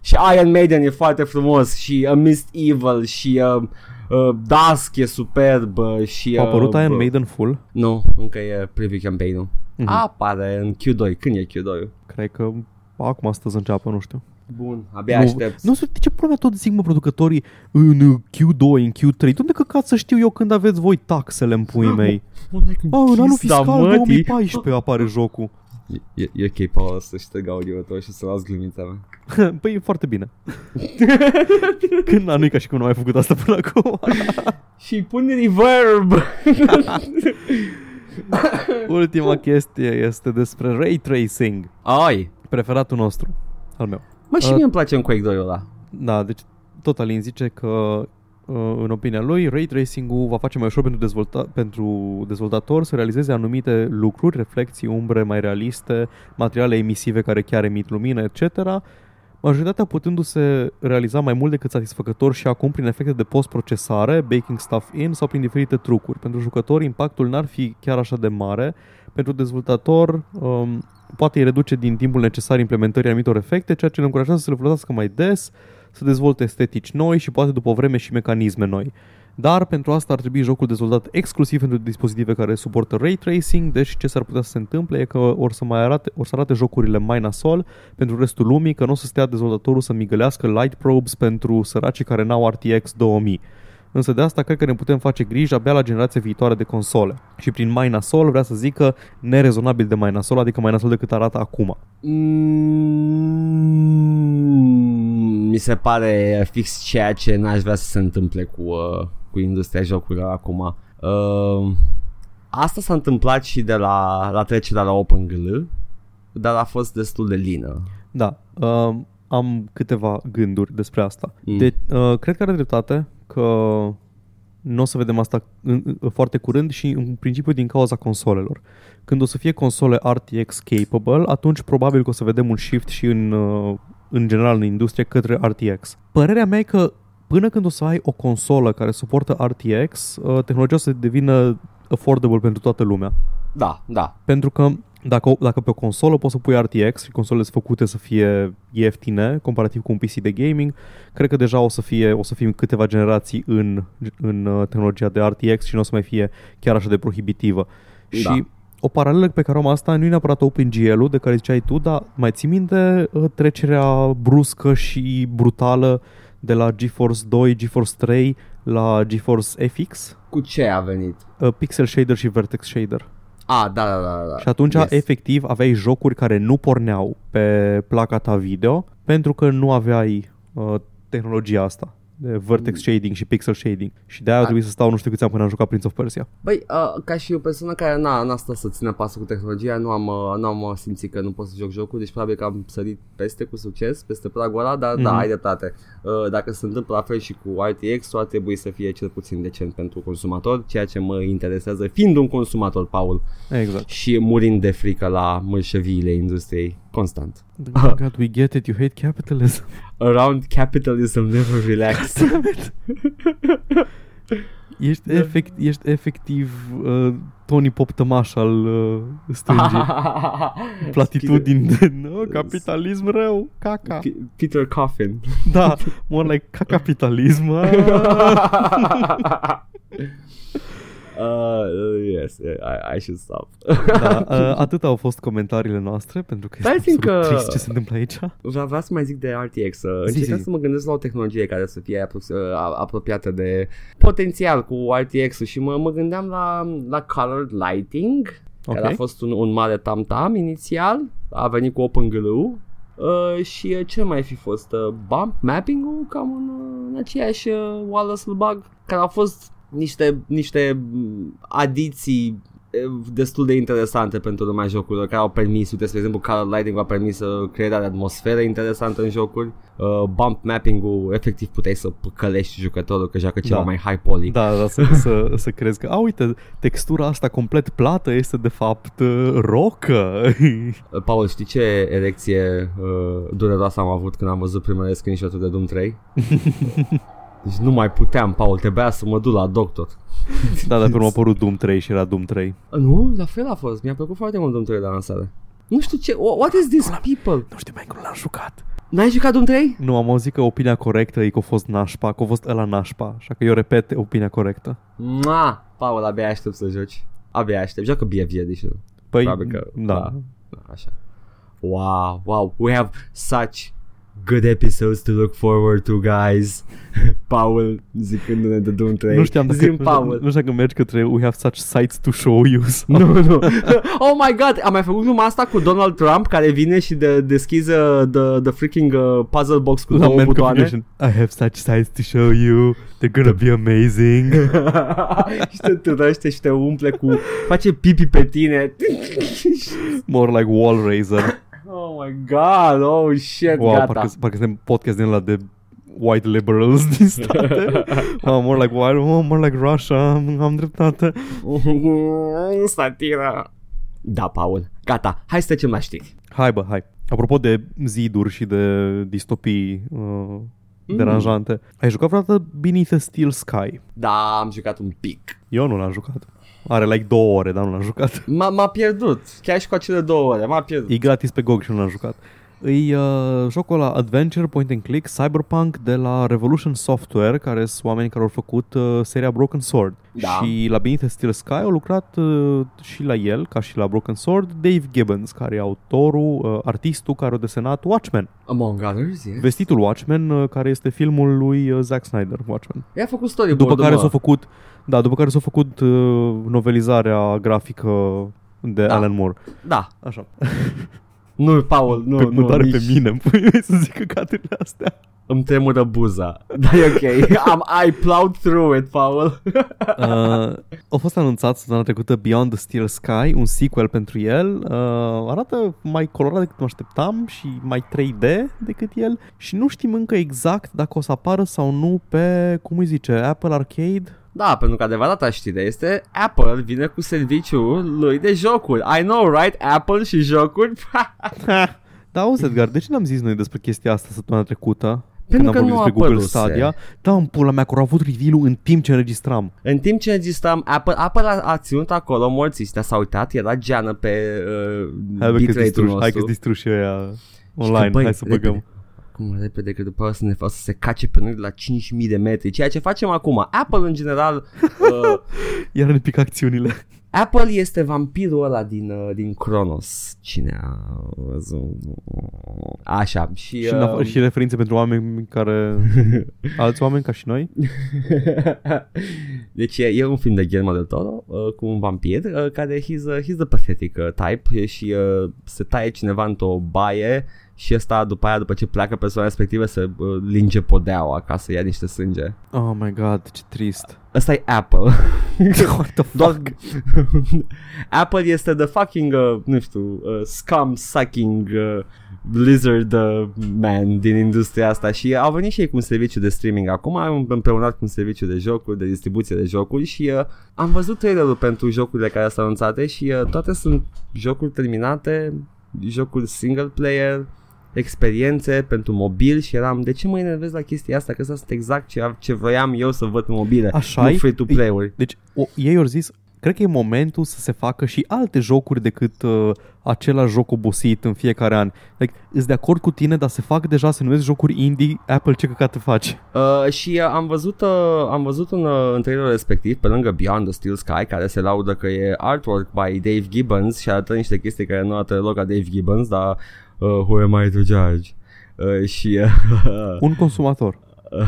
Și Iron Maiden e foarte frumos și A Mist Evil și uh, uh, Dusk e superb uh, și... A apărut uh, Iron uh, Maiden full? Nu, încă e preview campaign-ul. Mhm. Apare în Q2. Când e Q2? Cred că acum astăzi înceapă, nu știu. Bun, abia nu, aștept. Nu știu, de ce problema tot zic, mă, producătorii în Q2, în Q3? Unde căcat să știu eu când aveți voi taxele în puii mei? Mă, like Ah, în anul pizda fiscal mătii. 2014 apare jocul. E, e ok, Paul, să șterg audio tău și să las glumița mea. Păi e foarte bine. Când nu e ca și cum nu am mai făcut asta până acum. Și pun reverb! Ultima chestie este despre ray tracing. Ai! Preferatul nostru, al meu. Mă, și Uh, mie îmi place în Quake 2 ăla. Da, deci tot Alin zice că uh, în opinia lui, ray tracing-ul va face mai ușor pentru, dezvolta- pentru dezvoltator să realizeze anumite lucruri, reflexii, umbre mai realiste, materiale emisive care chiar emit lumină, etc. majoritatea putându-se realiza mai mult decât satisfăcător și acum prin efecte de post-procesare, baking stuff in sau prin diferite trucuri. Pentru jucători, impactul n-ar fi chiar așa de mare. Pentru dezvoltator, um, poate îi reduce din timpul necesar implementării anumitor efecte, ceea ce îl încurajează să le folosească mai des, să dezvolte estetici noi și poate după o vreme și mecanisme noi. Dar pentru asta ar trebui jocul dezvoltat exclusiv pentru dispozitive care suportă ray tracing, deci ce s-ar putea să se întâmple e că or să, mai arate, or să arate jocurile mai nasol pentru restul lumii, că nu o să stea dezvoltatorul să migălească light probes pentru săracii care n-au RTX 2000. Însă de asta cred că ne putem face griji abia la generația viitoare de console. Și prin mai nasol vrea să zică nerezonabil de mai nasol, adică mai nasol decât arată acum. Mm, mi se pare fix ceea ce n-aș vrea să se întâmple cu, uh, cu industria jocurilor acum. Uh, asta s-a întâmplat și de la, la trecerea la OpenGL, dar a fost destul de lină. Da, uh, am câteva gânduri despre asta. Mm. De, uh, cred că are dreptate că nu o să vedem asta în, în, foarte curând și în principiu din cauza consolelor. Când o să fie console RTX capable, atunci probabil că o să vedem un shift și în, uh, în general în industrie către RTX. Părerea mea e că până când o să ai o consolă care suportă RTX, uh, tehnologia o să devină affordable pentru toată lumea. Da, da. Pentru că dacă, dacă pe o consolă poți să pui RTX și consolele sunt făcute să fie ieftine comparativ cu un PC de gaming, cred că deja o să fie o să fim câteva generații în, în uh, tehnologia de RTX și nu o să mai fie chiar așa de prohibitivă. Da. Și o paralelă pe care am asta nu e neapărat OpenGL-ul de care ziceai tu, dar mai ții minte uh, trecerea bruscă și brutală de la GeForce 2, GeForce 3 la GeForce FX? Cu ce a venit? Uh, pixel Shader și Vertex Shader. Ah, da, da, da, da. Și atunci, yes. efectiv, aveai jocuri care nu porneau pe placa ta video pentru că nu aveai uh, tehnologia asta de vertex mm. shading și pixel shading. Și de-aia a trebuit să stau nu știu câți ani până am jucat Prince of Persia. Băi, uh, ca și o persoană care n-a, n-a stat să țină pasul cu tehnologia, nu am, uh, nu am uh, simțit că nu pot să joc jocul, deci probabil că am sărit peste cu succes, peste pragul ăla, dar mm. da, mhm. ai dreptate. Uh, dacă se întâmplă la fel și cu RTX, ar trebui să fie cel puțin decent pentru consumator, ceea ce mă interesează fiind un consumator, Paul. Exact. Și murind de frică la mărșăviile industriei constant. Oh God, we get it, you hate capitalism. Around capitalism never relax. ești, da. efect, ești efectiv uh, Tony Pop Tămaș al uh, stângii. Platitudini de no, capitalism rău, caca. P- Peter Coffin. Da, more like ca capitalism. Uh, yes, I, I should stop. da, uh, atât au fost comentariile noastre, pentru că Dar este că trist ce se întâmplă aici. Vreau, vreau să mai zic de RTX. Uh, încercam să mă gândesc la o tehnologie care să fie apro- uh, apropiată de potențial cu RTX-ul și mă, mă gândeam la, la colored lighting, okay. care a fost un, un mare tam-tam inițial, a venit cu OpenGL Uh, și uh, ce mai fi fost? Uh, bump mapping-ul cam în, uh, în aceeași uh, Wallace bug care a fost niște, niște adiții destul de interesante pentru lumea jocurilor care au permis, uite, spre exemplu, Color Lighting a permis crearea de atmosferă interesantă în jocuri, uh, bump mapping-ul, efectiv puteai să călești jucătorul că joacă ceva da. mai high poly. Da, da, să, să, să crezi că, a, uite, textura asta complet plată este de fapt uh, rocă. Paul, știi ce erecție uh, dureroasă am avut când am văzut primele screenshot de Doom 3? Deci nu mai puteam, Paul, trebuia să mă duc la doctor. da, dar urmă a apărut Doom 3 și era Doom 3. Nu, la fel a fost. Mi-a plăcut foarte mult Doom 3 la lansare. Nu știu ce, what is this people? Nu știu mai cum l-am jucat. N-ai jucat Doom 3? Nu, am auzit că opinia corectă e că a fost nașpa, că a fost ăla nașpa, așa că eu repet opinia corectă. Ma, Paul, abia aștept să joci. Abia aștept. Joacă BFG Edition. Păi, că, da. da. Așa. Wow, wow, we have such good episodes to look forward to, guys. Paul zicându-ne de Doom 3. Nu știam dacă, Zim, Paul. Nu știu dacă mergi către we have such sites to show you. Nu, nu. No. oh my god, am mai făcut numai asta cu Donald Trump care vine și de, deschide the, the freaking uh, puzzle box cu La două butoane. I have such sites to show you. They're gonna be amazing. și te târăște și te umple cu... Face pipi pe tine. More like wall raiser. Oh my god, oh shit, wow, gata. Parcă, parcă suntem podcast din la de white liberals din state. oh, more like white, oh, more like Russia, am dreptate. Satira. Da, Paul. Gata, hai să trecem la știri. Hai bă, hai. Apropo de ziduri și de distopii uh, Mm. deranjante, ai jucat vreodată Beneath a Steel Sky? Da, am jucat un pic. Eu nu l-am jucat. Are like două ore, dar nu l-am jucat. M-a, m-a pierdut, chiar și cu acele două ore, m-a pierdut. E gratis pe GOG și nu l-am jucat. E uh, jocul la Adventure, Point and Click, Cyberpunk de la Revolution Software, care sunt oameni care au făcut uh, seria Broken Sword. Da. Și la Beneath a Steel Sky au lucrat uh, și la el, ca și la Broken Sword, Dave Gibbons, care e autorul, uh, artistul care a desenat Watchmen. Among others, yes. Vestitul Watchmen, uh, care este filmul lui uh, Zack Snyder, Watchmen. I-a făcut storyboard După care s-a făcut, da, după care s-a făcut uh, novelizarea grafică de Da. Alan Moore. Da. Așa. Nu, Paul, nu, pe, nu, mă doare nici... pe mine, îmi pui să zic căcaturile astea. Îmi tremură buza. Dar e ok. Am, I plowed through it, Paul. Uh, a fost anunțat săptămâna trecută Beyond the Steel Sky, un sequel pentru el. Uh, arată mai colorat decât mă așteptam și mai 3D decât el și nu știm încă exact dacă o să apară sau nu pe, cum îi zice, Apple Arcade. Da, pentru că adevărata știre este Apple vine cu serviciul lui de jocuri. I know, right? Apple și jocuri. Da, auzi Edgar, de ce n-am zis noi despre chestia asta săptămâna trecută? Pentru când că am nu vorbit despre Google apăruse. Stadia. Da, în pula mea, că au avut reveal în timp ce înregistram. În timp ce înregistram, Apple, Apple a, a ținut acolo morții s-a uitat, era geană pe uh, Hai, bă, că bitrate-ul distruși, hai că nostru. distruși ăia Și online, că, băi, hai să repede, băgăm. Cum repede că după asta ne fac să se cace pe noi de la 5000 de metri, ceea ce facem acum. Apple în general, uh, Iar ne pic acțiunile. Apple este vampirul ăla din, uh, din Cronos. Cine a văzut? Așa, și... Și, uh, uh... și referințe pentru oameni care... alți oameni ca și noi. deci e, e un film de Guillermo del Toro uh, cu un vampir uh, care he's, uh, he's the pathetic uh, type și uh, se taie cineva într-o baie și ăsta după aia, după ce pleacă persoana respectivă, să uh, linge podeaua ca să ia niște sânge. Oh my god, ce trist. Ăsta e Apple. What the fuck? Doar Apple este the fucking, uh, nu știu, uh, scum sucking uh, lizard uh, man din industria asta și au venit și ei cu un serviciu de streaming acum, am împreunat cu un serviciu de jocuri, de distribuție de jocuri și uh, am văzut trailerul pentru jocurile care sunt anunțate și uh, toate sunt jocuri terminate, jocuri single player, experiențe pentru mobil și eram, de ce mă enervez la chestia asta? Că asta sunt exact ce, ce vroiam eu să văd pe mobile, Așa nu e? free-to-play-uri. Deci o, ei au zis, cred că e momentul să se facă și alte jocuri decât uh, același joc obosit în fiecare an. Like, îs de acord cu tine, dar se fac deja, se numesc jocuri indie, Apple ce căcat te faci? Uh, și uh, am văzut, uh, am văzut un, uh, în trailerul respectiv, pe lângă Beyond the Steel Sky, care se laudă că e artwork by Dave Gibbons și arată niște chestii care nu arată deloc ca Dave Gibbons, dar uh, who am I to judge? Uh, și uh, Un consumator.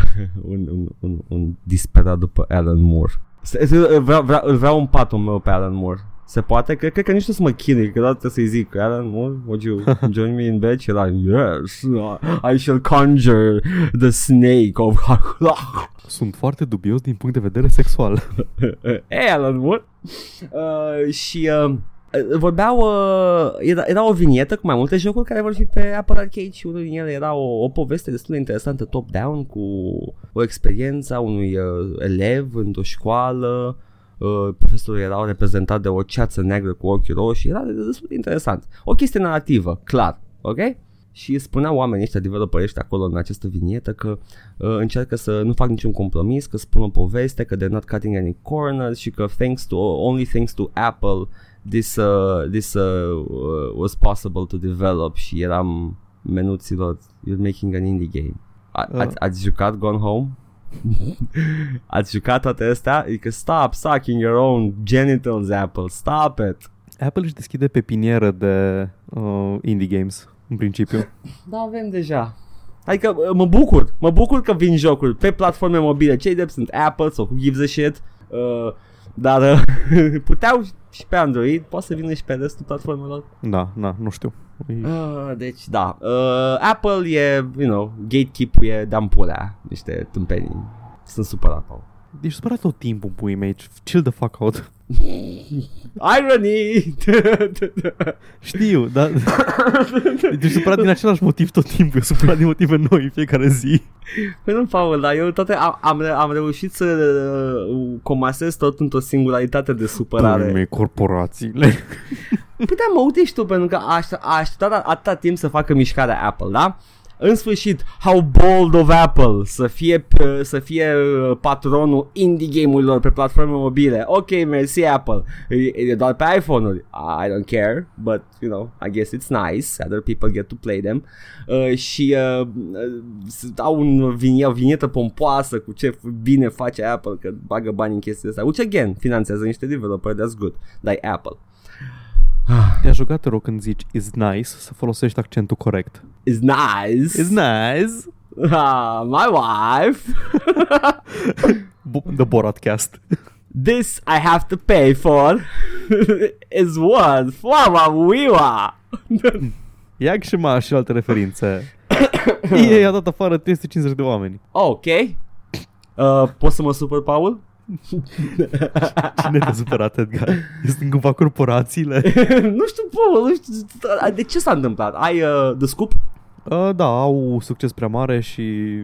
un, un, un, un disperat după Alan Moore. Se- se- Vreau, vreau, îl vreau un patul meu pe Alan Moore. Se poate? Cred, cred că nici nu să mă chinui, că dată să-i zic Alan Moore, would you join me in bed? Și era, yes, I shall conjure the snake of... Sunt foarte dubios din punct de vedere sexual. hey, Alan Moore! Uh, și uh, vorbeau, uh, era, era o vinietă cu mai multe jocuri care vor fi pe Apple Arcade și unul din ele era o, o poveste destul de interesantă top-down cu o experiență a unui uh, elev într-o școală Uh, profesorul era reprezentat de o ceață neagră cu ochi roșii, era destul de interesant. O chestie narrativă, clar, ok? Și spuneau oamenii ăștia, developerii acolo în această vinietă că uh, încearcă să nu fac niciun compromis, că spun o poveste, că they're not cutting any corners și că thanks to, only thanks to Apple this, uh, this uh, uh, was possible to develop și eram menuților, you're making an indie game. A, Ah. ați, ați jucat Gone Home? ați jucat toate astea? Adică stop sucking your own genitals, Apple, stop it! Apple își deschide pepinieră de uh, indie games, în principiu. Da, avem deja. Adică uh, mă bucur, mă bucur că vin jocuri pe platforme mobile. Cei de sunt Apple sau who gives a shit. Uh, dar uh, puteau și pe Android, poate să vină și pe restul platformelor. Da, na, nu știu. E- Uh, deci da, uh, Apple e, you know, gatekeep-ul e de-am pulea niște tâmpenii. Sunt supărat, Paul. Ești supărat tot timpul, pui mei. Chill the fuck out. Irony! Știu, dar... Deci supărat din același motiv tot timpul. Eu supărat din motive noi în fiecare zi. Păi nu, Paul, dar eu toate am, am, am reușit să uh, comasez tot într-o singularitate de supărare. Pui mei, corporațiile. Păi da, mă uite și tu, pentru că aș aș- a așteptat atâta timp să facă mișcarea Apple, da? În sfârșit, how bold of Apple să fie, p- să fie uh, patronul indie game-urilor pe platforme mobile. Ok, mersi Apple. E, e doar pe iPhone-uri. I don't care, but, you know, I guess it's nice. Other people get to play them. Uh, și uh, uh, au un vin- o vinietă pompoasă cu ce bine face Apple, că bagă bani în chestia asta. Which, again, finanțează niște developeri, that's good. Like Apple. Te-a jucat, te rog, când zici is nice să folosești accentul corect. Is nice. Is nice. Ah, my wife. B- the Boratcast. This I have to pay for is worth Wawa Wiwa. Ia și mai și alte referințe. EA a dat afară 350 de oameni. ok. Uh, poți să mă supăr, Paul? Cine te-a supărat, Edgar? Este cumva corporațiile? nu știu, Paul, nu știu. De ce s-a întâmplat? Ai uh, the scoop? Uh, da, au succes prea mare și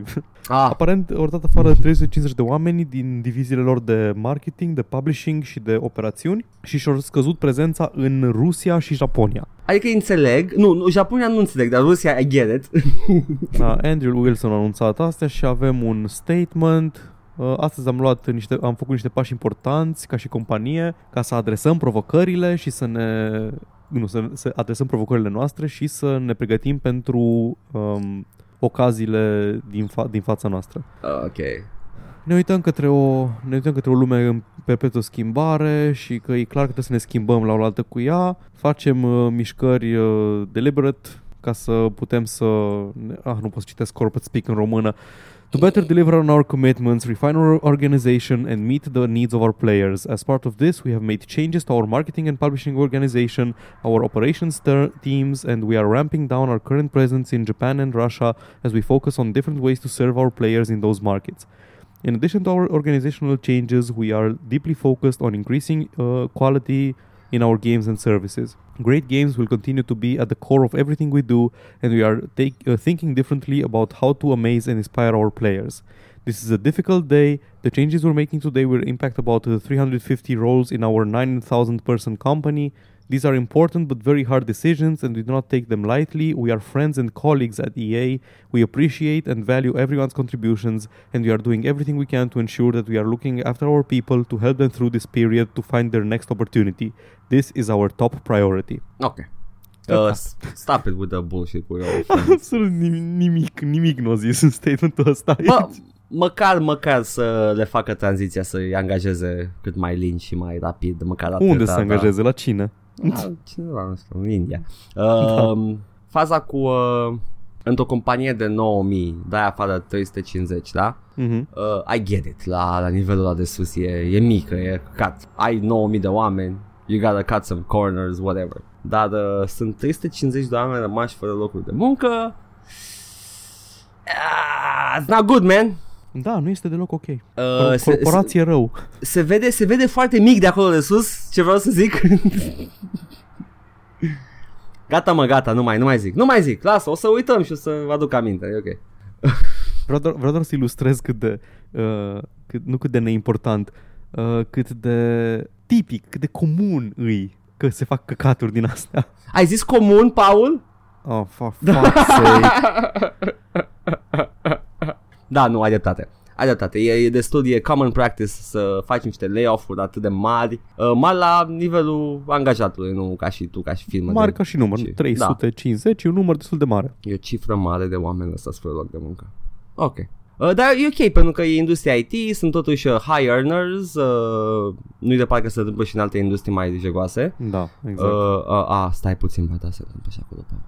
Ah, aparent au dat afară 350 de oameni din diviziile lor de marketing, de publishing și de operațiuni și și-au scăzut prezența în Rusia și Japonia. adică înțeleg. Nu, nu, Japonia nu înțeleg, dar Rusia, I get it. Da, Andrew Wilson a anunțat astea și avem un statement. Uh, Astăzi am luat niște, am făcut niște pași importanți ca și companie ca să adresăm provocările și să ne nu, să, să adresăm provocările noastre și să ne pregătim pentru um, ocaziile din, fa- din fața noastră. ok. Ne uităm către o, ne uităm către o lume în perpetuă schimbare și că e clar că trebuie să ne schimbăm la oaltă cu ea. Facem uh, mișcări uh, deliberate ca să putem să... Ah, nu pot să citesc corporate speak în română. To better deliver on our commitments, refine our organization and meet the needs of our players. As part of this, we have made changes to our marketing and publishing organization, our operations ter- teams, and we are ramping down our current presence in Japan and Russia as we focus on different ways to serve our players in those markets. In addition to our organizational changes, we are deeply focused on increasing uh, quality in our games and services. Great games will continue to be at the core of everything we do, and we are take, uh, thinking differently about how to amaze and inspire our players. This is a difficult day. The changes we're making today will impact about uh, 350 roles in our 9,000 person company. These are important but very hard decisions, and we do not take them lightly. We are friends and colleagues at EA. We appreciate and value everyone's contributions, and we are doing everything we can to ensure that we are looking after our people to help them through this period to find their next opportunity. This is our top priority. Ok. Uh, s- stop it with the bullshit with your friends. Absolut nimic, nimic nu a zis în statementul ăsta. Bă, măcar, măcar să le facă tranziția să-i angajeze cât mai lin și mai rapid, măcar atâta, Unde să da. se angajeze? La cine? Da, cineva, nu știu, în India. Uh, Faza cu uh, într-o companie de 9000, dai afară 350, da? Mhm. Uh, I get it, la, la nivelul ăla de sus e, e mică, e cut. Ai 9000 de oameni, you gotta cut some corners, whatever. Dar uh, sunt 350 de oameni rămași fără locuri de muncă. Ah, it's not good, man. Da, nu este deloc ok. Uh, Cor- se, Corporație rău. se, vede, se vede foarte mic de acolo de sus Ce vreau să zic Gata mă, gata, nu mai, nu mai zic Nu mai zic, lasă, o să uităm și o să vă aduc aminte E ok Vreau doar, vreau doar să ilustrez cât de, uh, cât, nu cât de neimportant, uh, cât de tipic, cât de comun îi că se fac căcaturi din astea. Ai zis comun, Paul? Oh, for fuck's sake. Da, nu, ai dreptate ai dreptate, e, e destul, e common practice să faci niște layoff-uri atât de mari, uh, mari la nivelul angajatului, nu ca și tu, ca și firmă. Mare de- ca și număr, și- 350 e un număr destul de mare. E o cifră mare de oameni ăsta fără loc de muncă. Ok. Uh, dar e ok pentru că e industria IT, sunt totuși uh, high earners, uh, nu-i de parcă se întâmplă și în alte industrii mai jegoase. Da, exact. Uh, Uh, uh, a, stai puțin, ba da, se întâmplă și acolo. Paul.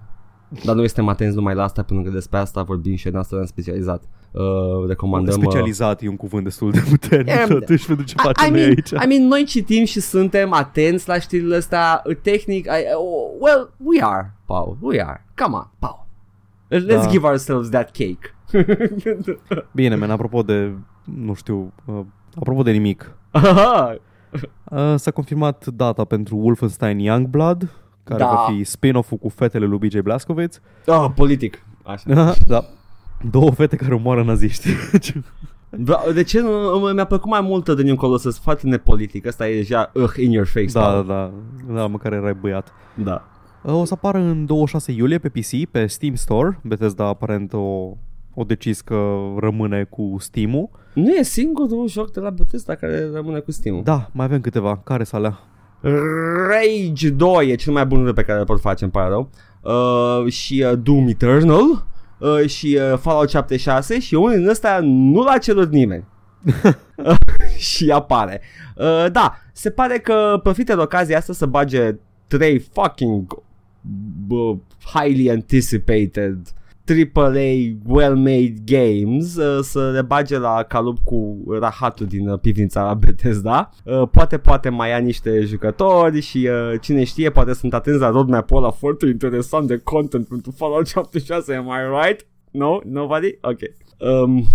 Dar noi suntem atenți numai la asta pentru că despre asta vorbim și în asta am specializat. Uh, recomandăm... uh, Specializat e un cuvânt destul de puternic Yeah, totuși pentru ce facem I noi mean, aici. I mean, noi citim și suntem atenți la știrile astea tehnic. I, oh, well, we are, Paul. We are. Come on, Paul. Let's Da. give ourselves that cake. Bine, men, apropo de, nu știu, uh, apropo de nimic, uh, s-a confirmat data pentru Wolfenstein Youngblood, care Da. va fi spin-off-ul cu fetele lui BJ Blazkowicz. oh, politic. Așa. da. Două fete care omoară naziști. Bra- De ce nu, mi-a plăcut mai mult de încolo să-ți faci nepolitic. Asta e deja uh, in your face. da, da, Paul. da, da, măcar erai băiat. da. Uh, O să apară în 26 iulie pe PC, pe Steam Store. Bethesda aparent o, o decis că rămâne cu Steam-ul. Nu e singurul joc de la Bethesda care rămâne cu Steam. Da, mai avem câteva. Care să alea? Rage 2 e cel mai bun pe care îl pot face, îmi pare rău. Uh, și uh, Doom Eternal uh, și uh, Fallout 76 și unul din ăsta nu l-a cerut nimeni. și apare. Uh, da, se pare că profită de ocazia asta să bage trei fucking uh, highly anticipated AAA well-made games uh, să le bage la calup cu rahatul din uh, pivnița la Bethesda. Uh, poate, poate mai ia niște jucători și uh, cine știe, poate sunt atenți la roadmap-ul ăla foarte interesant de content pentru Fallout 76, am I right? No? Nobody? Ok. Um,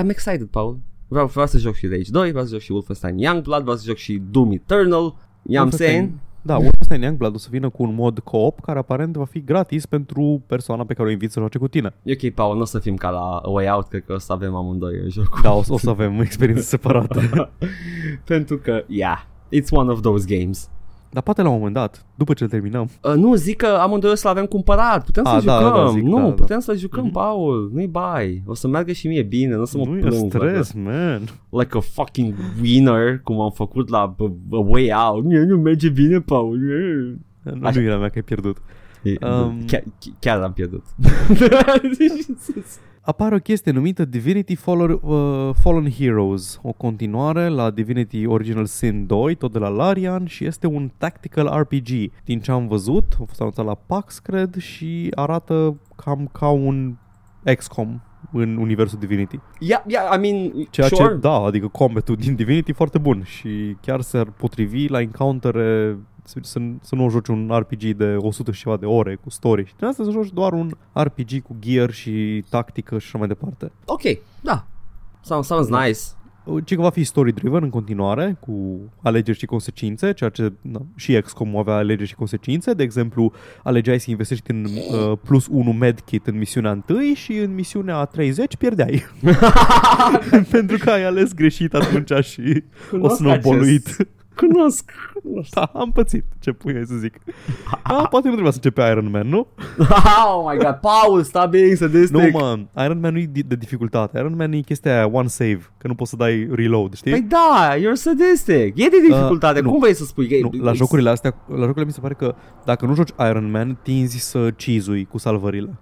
I'm excited, Paul. Vreau, vreau să joc și Rage 2, vreau să joc și Wolfenstein Youngblood, vreau să joc și Doom Eternal. I-am saying? Da, Wolfenstein Youngblood o să vină cu un mod co-op care aparent va fi gratis pentru persoana pe care o inviți să joace cu tine. E ok, Paul, nu o să fim ca la A Way Out, cred că o să avem amândoi jocul. Da, o, o să avem experiențe separate. Pentru că, yeah, it's one of those games. Dar poate la un moment dat, după ce îl terminăm, Uh, nu, zic că amândoi o să-l avem cumpărat, putem să A, da, jucăm. da, zic, nu, da, da. putem să jucăm, Mhm. Paul, nu-i bai. O să meargă și mie bine, nu o să mă nu e plâng. stres, man. Like, like a fucking winner, cum am făcut la uh, A Way Out. Nu, nu merge bine, Paul. Nu, Așa. nu era mea că ai pierdut. Um, chiar, chiar am pierdut. Apare o chestie numită Divinity Fallen, uh, Fallen Heroes, o continuare la Divinity Original Sin 2, tot de la Larian și este un tactical RPG. Din ce am văzut, a fost anunțat la PAX, cred, și arată cam ca un XCOM în universul Divinity. yeah, yeah, I mean, Ceea sure. ce, da, adică combatul din Divinity e foarte bun și chiar s-ar potrivi la encountere să, să, să nu joci un RPG de 100 și ceva de ore cu story și din asta să joci doar un RPG cu gear și tactică și așa mai departe. Ok, da. Sounds, sounds nice. Ci că va fi story-driven în continuare, cu alegeri și consecințe, ceea ce na, și XCOM avea alegeri și consecințe. De exemplu, alegeai să investești în uh, plus 1 medkit în misiunea 1 și în misiunea 30 pierdeai. Pentru că ai ales greșit atunci și o Cunosc snowballuit. acest- Cunosc. cunosc. Da, am pățit. Ce pui ai să zic. A, poate nu trebuia să începe Iron Man, nu? oh my god, Paul, stop being sadistic. Nu, mă, Iron Man nu e de dificultate. Iron Man e chestia aia, one save, că nu poți să dai reload, știi? Păi da, you're sadistic. E de dificultate. Uh, nu. Cum vrei să spui? că Nu, la jocurile astea, la jocurile mi se pare că dacă nu joci Iron Man, tinzi să cizui cu salvările.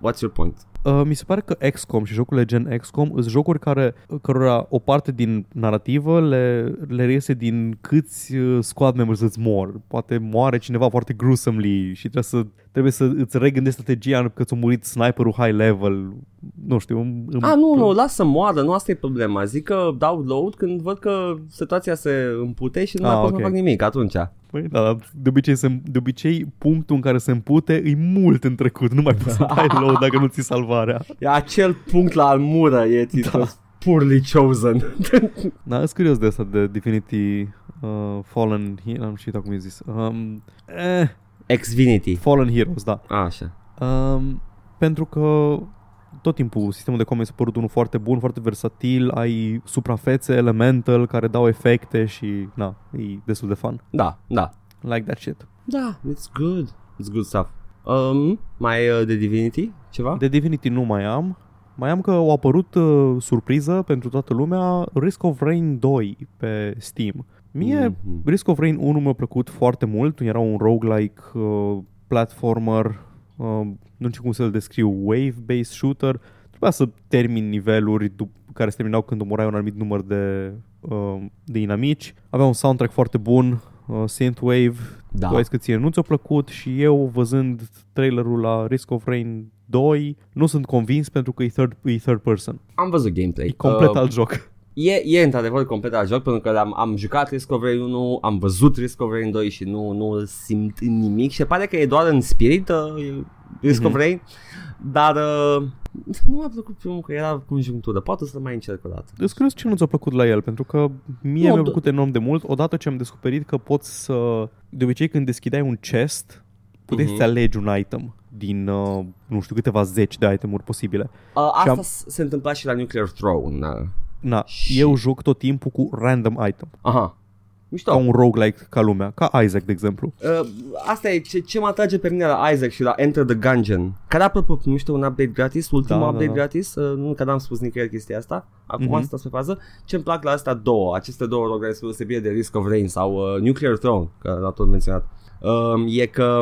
What's your point? Uh, mi se pare că XCOM și jocurile gen XCOM sunt jocuri care, cărora o parte din narrativă le, le reiese din câți uh, squad members îți mor. Poate moare cineva foarte gruesomely și trebuie să, trebuie să îți regândești strategia că ți-a murit sniperul high level. Nu știu. Îmi, îmi- Ah, nu, nu, lasă moară, nu asta e problema. Zic că dau load când văd că situația se împute și nu mai Ah, pot să ok. fac nimic atunci. Păi, da, dar de obicei, se, de obicei punctul în care se împute e mult în trecut. Nu mai poți să dai load dacă nu ți salvarea. E acel punct la almură, e da. poorly chosen. Da, sunt curios de asta de Divinity uh, Fallen Heroes, am știut cum e zis. Um, eh, Xvinity. Fallen Heroes, da. Așa. Um, pentru că tot timpul sistemul de combat s-a părut unul foarte bun, foarte versatil, ai suprafețe elemental care dau efecte și na, e destul de fun. Da, da. Like that shit. Da, it's good. It's good stuff. Um, mai uh, de Divinity? Ceva? De Divinity nu mai am. Mai am că au apărut uh, surpriză pentru toată lumea Risk of Rain 2 pe Steam. Mie Mhm. Risk of Rain 1 mi-a plăcut foarte mult, era un roguelike uh, platformer, uh, nu știu cum să-l descriu, wave-based shooter. Trebuia să termin niveluri dup- care se terminau când omorai un anumit număr de, uh, de inamici. Avea un soundtrack foarte bun, uh, synthwave, Da. tu ai zis că ție nu ți-a plăcut și eu văzând trailerul la Risk of Rain 2 nu sunt convins pentru că e third, e third person. Am văzut gameplay. E complet Uh, alt joc. E, e într-adevăr complet alt joc pentru că am, am jucat Risk of Rain 1, am văzut Risk of Rain 2 și nu, nu simt nimic și pare că e doar în spirit uh, Risk Mhm. of Rain. dar uh, nu mi-a plăcut primul că era conjunctură. Poate să mai încerc o dată. Îți curios ce nu ți-a plăcut la el, pentru că mie Nu, mi-a d- plăcut enorm de mult odată ce am descoperit că poți să... De obicei când deschideai un chest, puteai Mhm. să alegi un item din, uh, nu știu, câteva zeci de itemuri posibile. Uh, Și asta am- s- se întâmpla și la Nuclear Throne. Uh. Na, Și- eu joc tot timpul cu random item, Aha. Mișto. ca un roguelike ca lumea, ca Isaac, de exemplu. Uh, asta e ce, ce mă atrage pe mine la Isaac și la Enter the Gungeon. Care apropo primește un update gratis, ultimul Da, da, update da. gratis. Uh, nu că n-am spus nicăieri chestia asta. Acum Mhm. asta pe fază. ce îmi plac la astea două, aceste două rogare spre deosebire de Risk of Rain sau uh, Nuclear Throne, că l-a tot menționat, uh, e că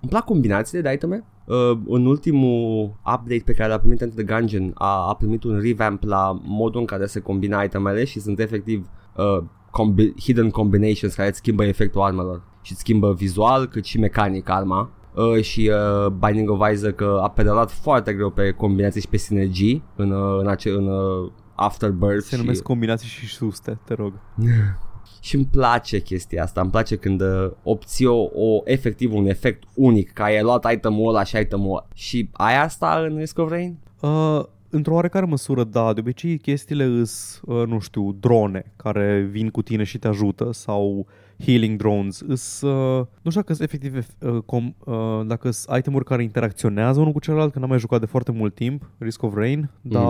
îmi plac combinațiile de iteme. Uh, în ultimul update pe care l-a primit Enter the Gungeon a, a primit un revamp la modul în care se combina itemele și sunt efectiv uh, combi- hidden combinations care îți schimbă efectul armelor și îți schimbă vizual cât și mecanic arma uh, și uh, Binding of Isaac uh, a pedalat foarte greu pe combinații și pe sinergii în, uh, în, ace- în uh, Afterbirth Se și, numesc combinații și suste, te rog. și îmi place chestia asta, îmi place când uh, obții o, o, efectiv un efect unic, că ai luat itemul ăla și itemul ăla. Și ai asta în Risk of Rain? Uh, într-o oarecare măsură, da. De obicei, chestiile îs, uh, nu știu, drone care vin cu tine și te ajută sau healing drones. Îs, uh, nu știu dacă sunt efectiv uh, com, uh, dacă sunt itemuri care interacționează unul cu celălalt, că n-am mai jucat de foarte mult timp, Risk of Rain, dar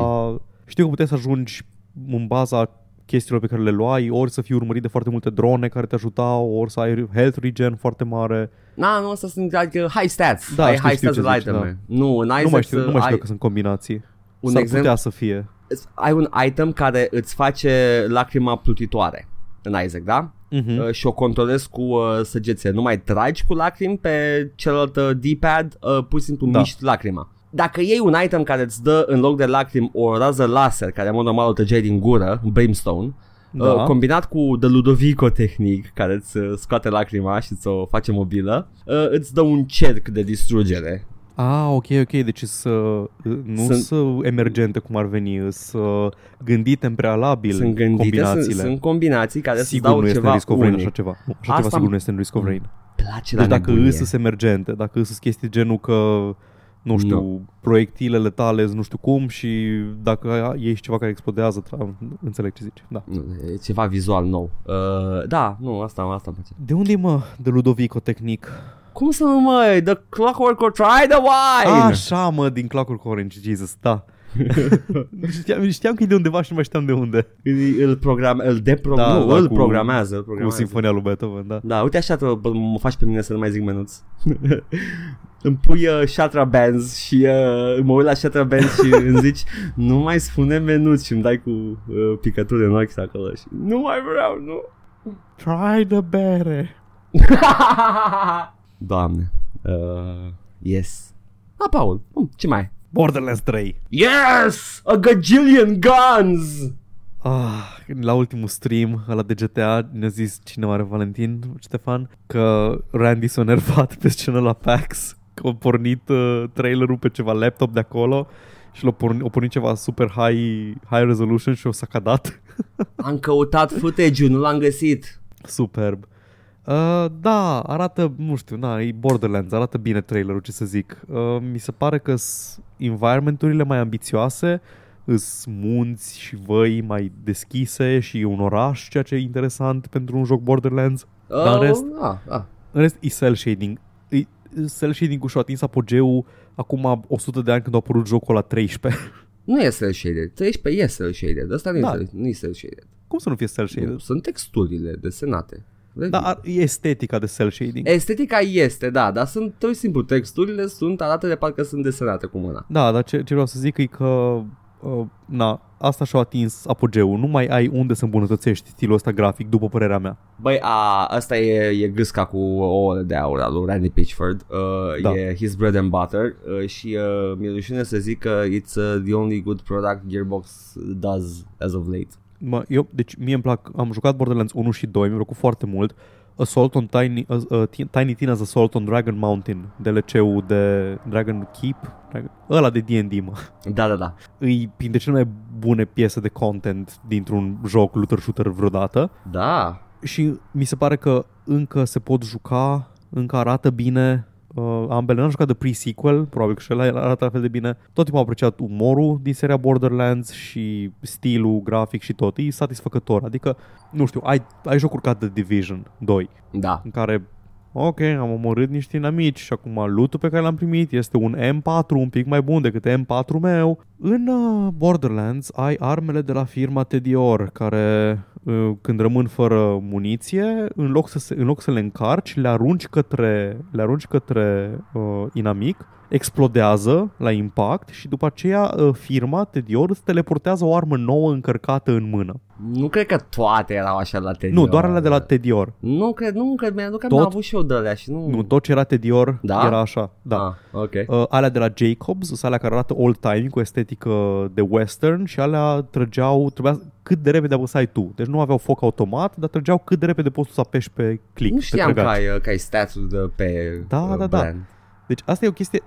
știu că puteai să ajungi în baza chestiilor pe care le luai, ori să fii urmărit de foarte multe drone care te ajutau, ori să ai health regen foarte mare. Na, nu, asta sunt adică high stats. Da, ai știu, high știu stats ce de zici, iteme. Nu, în Isaac nu mai știu, nu mai știu ai, dacă sunt combinații. un S-ar exemplu, putea să fie. ai un item care îți face lacrima plutitoare în Isaac, da? Mhm. Uh, și o controlezi cu uh, săgețe. Nu mai tragi cu lacrimi pe celălalt uh, D-pad, uh, pur și simplu Da. miști lacrima. Dacă iei un item care îți dă în loc de lacrimi o rază laser, care în mod normal o trăgeai din gură, un brimstone, Da. uh, combinat cu The Ludovico tehnic, care îți uh, scoate lacrima și îți o face mobilă, uh, îți dă un cerc de distrugere. Ah, ok, ok, deci să, nu Sunt- sunt emergente cum ar veni, să gândite în prealabil Sunt gândite, sunt, combinațiile. sunt combinații care să sigur dau nu este ceva în Risk of Rain unic. așa ceva. Nu, așa Asta ceva sigur îmi- nu este în Risk of Rain. Place Deci la dacă nebunie. îs sunt emergente, dacă îs sunt chestii genul că nu știu, proiectilele tale sunt nu știu cum și dacă ești ceva care explodează, tra- înțeleg ce zici. Da. Nu, E ceva vizual nou. Uh, da, nu, asta, asta îmi place. De unde e, mă, de Ludovico tehnic? Cum să nu mai? The Clockwork or Try the Wine! Așa, mă, din Clockwork Orange, Jesus, da. știam, știam că e de undeva și nu mai știam de unde. Îl, îl program, îl depro- Da, nu, da, îl cu- programează, îl Cu programează. Sinfonia lui Beethoven, da. Da, uite așa te, bă, mă faci pe mine să nu mai zic menuț. îmi pui uh, Shatra Bands și uh, mă uit la Shatra Bands și îmi zici nu mai spune menuț și îmi dai cu uh, picături în ochi acolo și nu mai vreau, nu. Try the bere. Doamne. Uh, yes. Ah, Paul, hm, ce mai ai? Borderlands 3. Yes! A gajillion guns! Ah, la ultimul stream la de GTA ne-a zis cineva are Valentin, Ștefan, că Randy s-a nervat pe scenă la PAX, că a pornit uh, trailerul pe ceva laptop de acolo și l-a pornit, a pornit ceva super high, high resolution și o sacadat. Am căutat footage-ul, nu l-am găsit. Superb. Uh, da, arată, nu știu, na, e Borderlands, arată bine trailerul, ce să zic. Uh, mi se pare că s environmenturile mai ambițioase, îs munți și văi mai deschise și e un oraș, ceea ce e interesant pentru un joc Borderlands. Dar în rest- ah, ah. În rest, e cel shading. E, cel shading-ul și-a atins apogeul acum 100 de ani când a apărut jocul la 13. Nu e cel shaded. 13 e cel shaded. Asta nu, Da. e, cel- nu e cel shaded. Cum să nu fie cel Nu, shaded? sunt texturile desenate. Vezi? Da, ar- e estetica de cel shading. Estetica este, da, dar sunt tot simplu. Texturile sunt arată de parcă sunt desenate cu mâna. Da, dar ce, ce vreau să zic e că uh, na, asta și-a atins apogeul. Nu mai ai unde să îmbunătățești stilul ăsta grafic, după părerea mea. Băi, a, asta e, e gâsca cu ouăle de aur al lui Randy Pitchford. Uh, Da. E his bread and butter uh, și uh, mi-e rușine să zic că it's uh, the only good product Gearbox does as of late. Mă, eu, deci mie îmi plac, am jucat Borderlands 1 și 2, mi-a plăcut foarte mult. Assault on Tiny, uh, uh, Ti- Tiny Tina's Assault on Dragon Mountain, DLC-ul de Dragon Keep, Dragon, ăla de D&D, mă. Da, da, da. E printre cele mai bune piese de content dintr-un joc looter shooter vreodată. Da. și mi se pare că încă se pot juca, încă arată bine, Uh, ambele n-am jucat de pre-sequel, probabil că și ăla arată la fel de bine. Tot timpul am apreciat umorul din seria Borderlands și stilul grafic și tot. E satisfăcător. Adică, nu știu, ai, ai jocuri ca The Division 2, Da. în care Ok, am omorât niște inamici și acum lootul pe care l-am primit este un M4 un pic mai bun decât M4 meu. În uh, Borderlands ai armele de la firma Tedior care uh, când rămân fără muniție, în loc să, se, în loc să le încarci, le arunci către, le arunci către uh, inamic, explodează la impact și după aceea uh, firma Tedior îți teleportează o armă nouă încărcată în mână. Nu cred că toate erau așa la Tedior. Nu, doar alea de la Tedior. Nu cred, nu cred, mi-aduc că Tot? am avut și eu de alea și nu... Nu, tot ce era Tedior Da? era așa. Da. Ah, ok. Uh, alea de la Jacobs, sunt alea care arată old time cu estetică de western și alea trăgeau, trebuia cât de repede apăsai tu. Deci nu aveau foc automat, dar trăgeau cât de repede poți tu să apeși pe click, nu pe știam că trăgaci. ai, uh, că ai stats-ul de pe Da, uh, da, da. brand. Deci asta e o chestie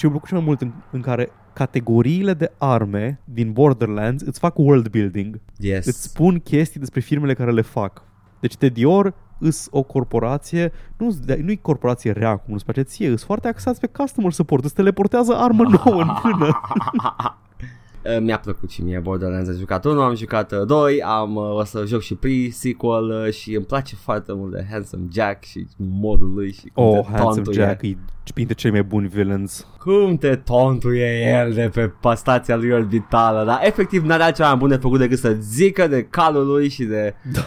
ce îmi plăcut cel mai mult în, în care categoriile de arme din Borderlands îți fac world building. Yes. Îți spun chestii despre firmele care le fac. Deci Tedior îs o corporație, nu nu-i corporație rea cum îți place ție, îs foarte axați pe customer support, îți teleportează armă nouă în mână. Uh, Mi-a plăcut și mie Borderlands, am jucat 1, am jucat 2, am, uh, o să joc și pre-sequel uh, și îmi place foarte mult de Handsome Jack și modul lui și cum Oh, te Handsome tontuie. Jack e printre cei mai buni villains. Cum te tontuie el de pe stația lui orbitală, dar efectiv n-are altceva mai bun de făcut decât să zică de calul lui și de... Da.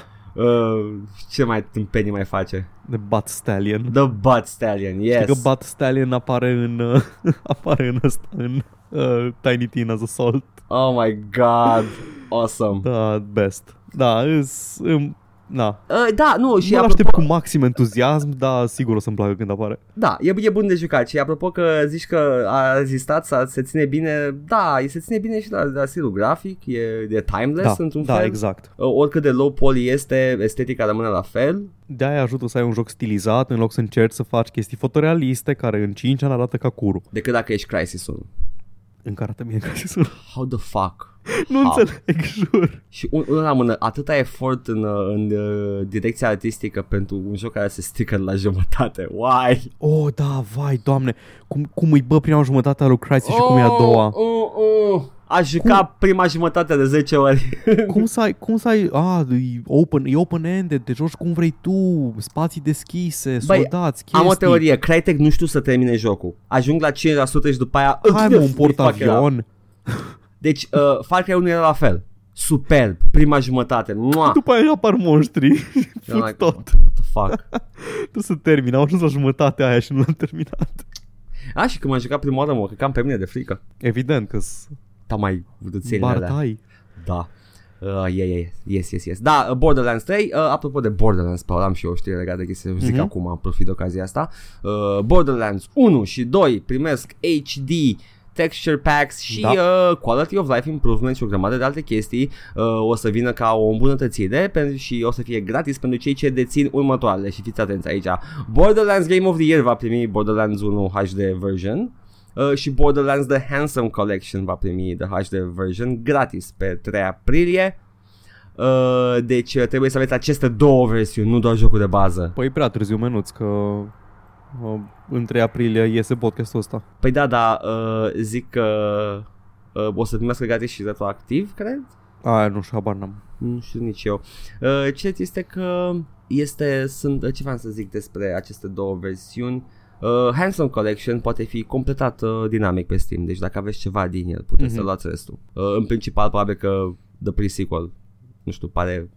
Uh, ce mai tâmpenii mai face? The Butt Stallion. The Butt Stallion, yes. Știi că Butt Stallion apare în, uh, apare în ăsta, în uh, Tiny Tina's Assault. Oh my god, awesome. Da, best. Da, îs, um, na. Uh, da, nu, și Și nu apropo, aștept cu maxim entuziasm, dar sigur o să-mi placă când apare. da, e, e bun de jucat și apropo că zici că a rezistat să se ține bine, da, se ține bine și la, la stilul grafic, e, e timeless Da, într-un da, fel. exact. Uh, oricât de low poly este, estetica rămâne la fel. De-aia ajută să ai un joc stilizat în loc să încerci să faci chestii fotorealiste care în 5 ani arată ca curu. Decât dacă ești Crysis-ul. Încă arată bine Crysis-ul. How the fuck? Nu How? înțeleg, jur. Și un, una la mână, atâta efort în, uh, în uh, direcția artistică pentru un joc care se strică la jumătate. Why? Oh, da, vai, doamne. Cum, cum îi bă prima jumătate a lui Crysis și cum e a doua. Oh, oh, oh. A jucat prima jumătate de 10 ori. cum să ai, cum să ai, a, e open, e open-ended, te joci cum vrei tu, spații deschise, Băi, soldați, chestii. Am o teorie, Crytek nu știu să termine jocul. Ajung la 5% și după aia... Hai mă, un portavion. Deci, uh, Far Cry 1 era la fel. Superb, prima jumătate. Mua! După aia apar monștri. Era Fut like, tot. What the fuck? Trebuie să termin. Am ajuns la jumătatea aia și nu l-am terminat. A, și când m-am jucat prima oară, mă cam pe mine de frică. Evident că sunt Da, mai vârduțenile alea. bardai. Da. Uh, yeah, yeah, yes, yes, yes. Da, uh, Borderlands 3, uh, apropo de Borderlands, Paul, am și eu o știre legată de chestia, zic Mhm. acum, profit de ocazia asta. Uh, Borderlands 1 și 2 primesc HD texture packs și Da. uh, quality of life improvement și o grămadă de alte chestii uh, o să vină ca o îmbunătățire pentru, și o să fie gratis pentru cei ce dețin următoarele și fiți atenți aici. Borderlands Game of the Year va primi Borderlands 1 HD version Uh, și Borderlands The Handsome Collection va primi The HD version gratis pe 3 aprilie. Uh, deci uh, trebuie să aveți aceste două versiuni, nu doar jocul de bază. Păi e prea târziu menuț că uh, în 3 aprilie iese podcastul ăsta. Păi da, da, uh, zic că uh, o să primească gratis și retroactiv, cred? Aia nu știu, habar n-am. Nu știu nici eu. Uh, ce este că este, sunt, uh, ce vreau să zic despre aceste două versiuni. Uh, Handsome Collection poate fi completat uh, dinamic pe Steam, deci dacă aveți ceva din el puteți Mhm. să luați restul. Uh, în principal probabil că The Pre-Sequel, nu știu, pare...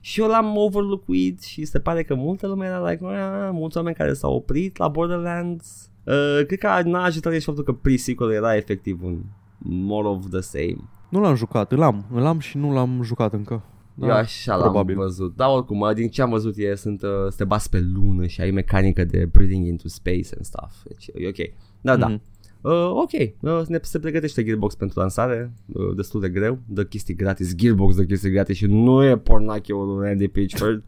Și eu l-am overlookuit și se pare că multă lume era like, "Ah", mulți oameni care s-au oprit la Borderlands. Uh, cred că n-a ajutat și faptul că Pre-Sequel era efectiv un more of the same. Nu l-am jucat, îl am. Îl am și nu l-am jucat încă. Da, eu așa probabil. l-am văzut. Dar oricum, uh, din ce am văzut e, sunt, uh, să te bați pe lună și ai mecanică de breathing into space and stuff. Deci e ok. Da, da. Mhm. Uh, ok, uh, ne, se pregătește Gearbox pentru lansare, uh, destul de greu, dă chestii gratis, Gearbox dă chestii gratis și nu e pornacheul lui Andy Pitchford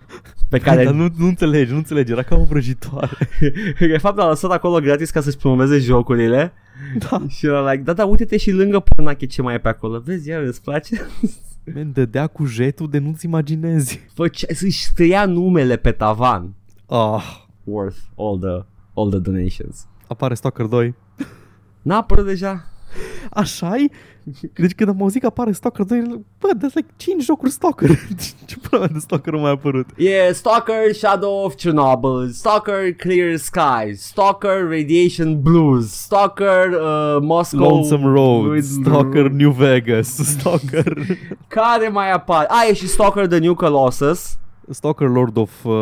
pe care Dar nu, nu înțelegi, nu înțelegi, era ca o vrăjitoare. de fapt a lăsat acolo gratis ca să-și promoveze jocurile da. și era like, da, da, uite-te și lângă pornache ce mai e pe acolo, vezi, iar îți place? Men, dădea cu jetul de nu-ți imaginezi. Făcea, să-și scria numele pe tavan. Ah, worth all the all the donations. Apare Stalker 2. N-a apărut deja? Așa Deci când am auzit că apare Stalker 2, bă, dar like 5 jocuri Stalker. Ce pula de Stalker nu mai a apărut? E yeah, Stalker Shadow of Chernobyl, Stalker Clear Skies, Stalker Radiation Blues, Stalker uh, Moscow Lonesome Road, with- Stalker New Vegas, Stalker Care mai apare? A, e și Stalker The New Colossus. Stalker Lord of uh,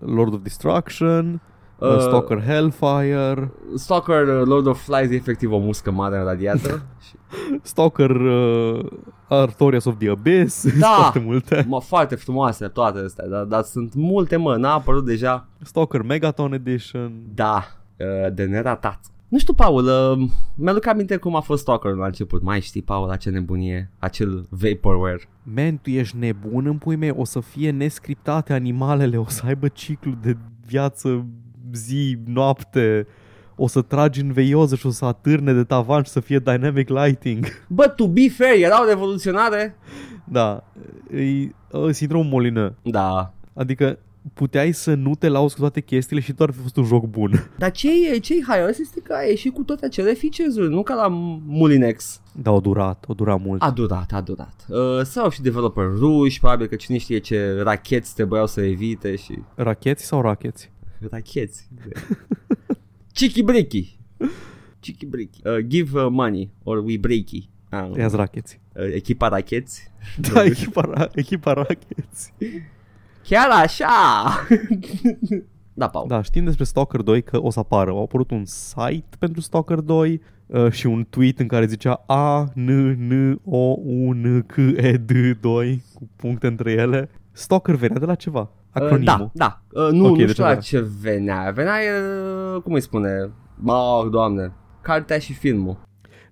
Lord of Destruction, uh, Uh, Stalker Hellfire, Stalker uh, Lord of Flies e efectiv o muscă mare în radiator. Și- Stalker uh, Artorias of the Abyss, Da. foarte multe. mă, foarte frumoase toate astea, dar, dar sunt multe, mă, n-a apărut deja. Stalker Megaton Edition. Da, uh, de neratat. Nu știu, Paul, uh, mi-aduc aminte cum a fost Stalker la început. Mai știi, Paul, la ce nebunie? Acel vaporware. Man, tu ești nebun în pui mei, o să fie nescriptate animalele, o să aibă ciclu de viață zi, noapte, o să tragi în veioză și o să atârne de tavan și să fie dynamic lighting. Bă, to be fair, erau revoluționare? Da, e, e sindromul Molină. Da. Adică puteai să nu te lauzi cu toate chestiile și doar fi fost un joc bun. Dar ce e, ce e haios este că a ieșit cu toate acele features-uri, nu ca la Mulinex. Da, o durat, o dura mult. A durat, a durat. Uh, sau și developer ruși, probabil că cine știe ce racheți trebuiau să evite și... Racheți sau racheți? Racheți. Chiki breaky. Chiki breaky. Uh, give uh, money or we breaky. Ah, Ia racheți. uh, echipa racheți. Da, echipa, ra- echipa racheți. Chiar așa! da, Paul. Da, știm despre Stalker 2 că o să apară. A apărut un site pentru Stalker 2 uh, și un tweet în care zicea A, N, N, O, U, N, C, E, D, 2 cu puncte între ele. Stalker venea de la ceva. Uh, Acronimul. da, da. Uh, nu, Ok, nu deci știu la avea. ce venea. Venea, uh, cum îi spune? Oh, doamne. Cartea și filmul.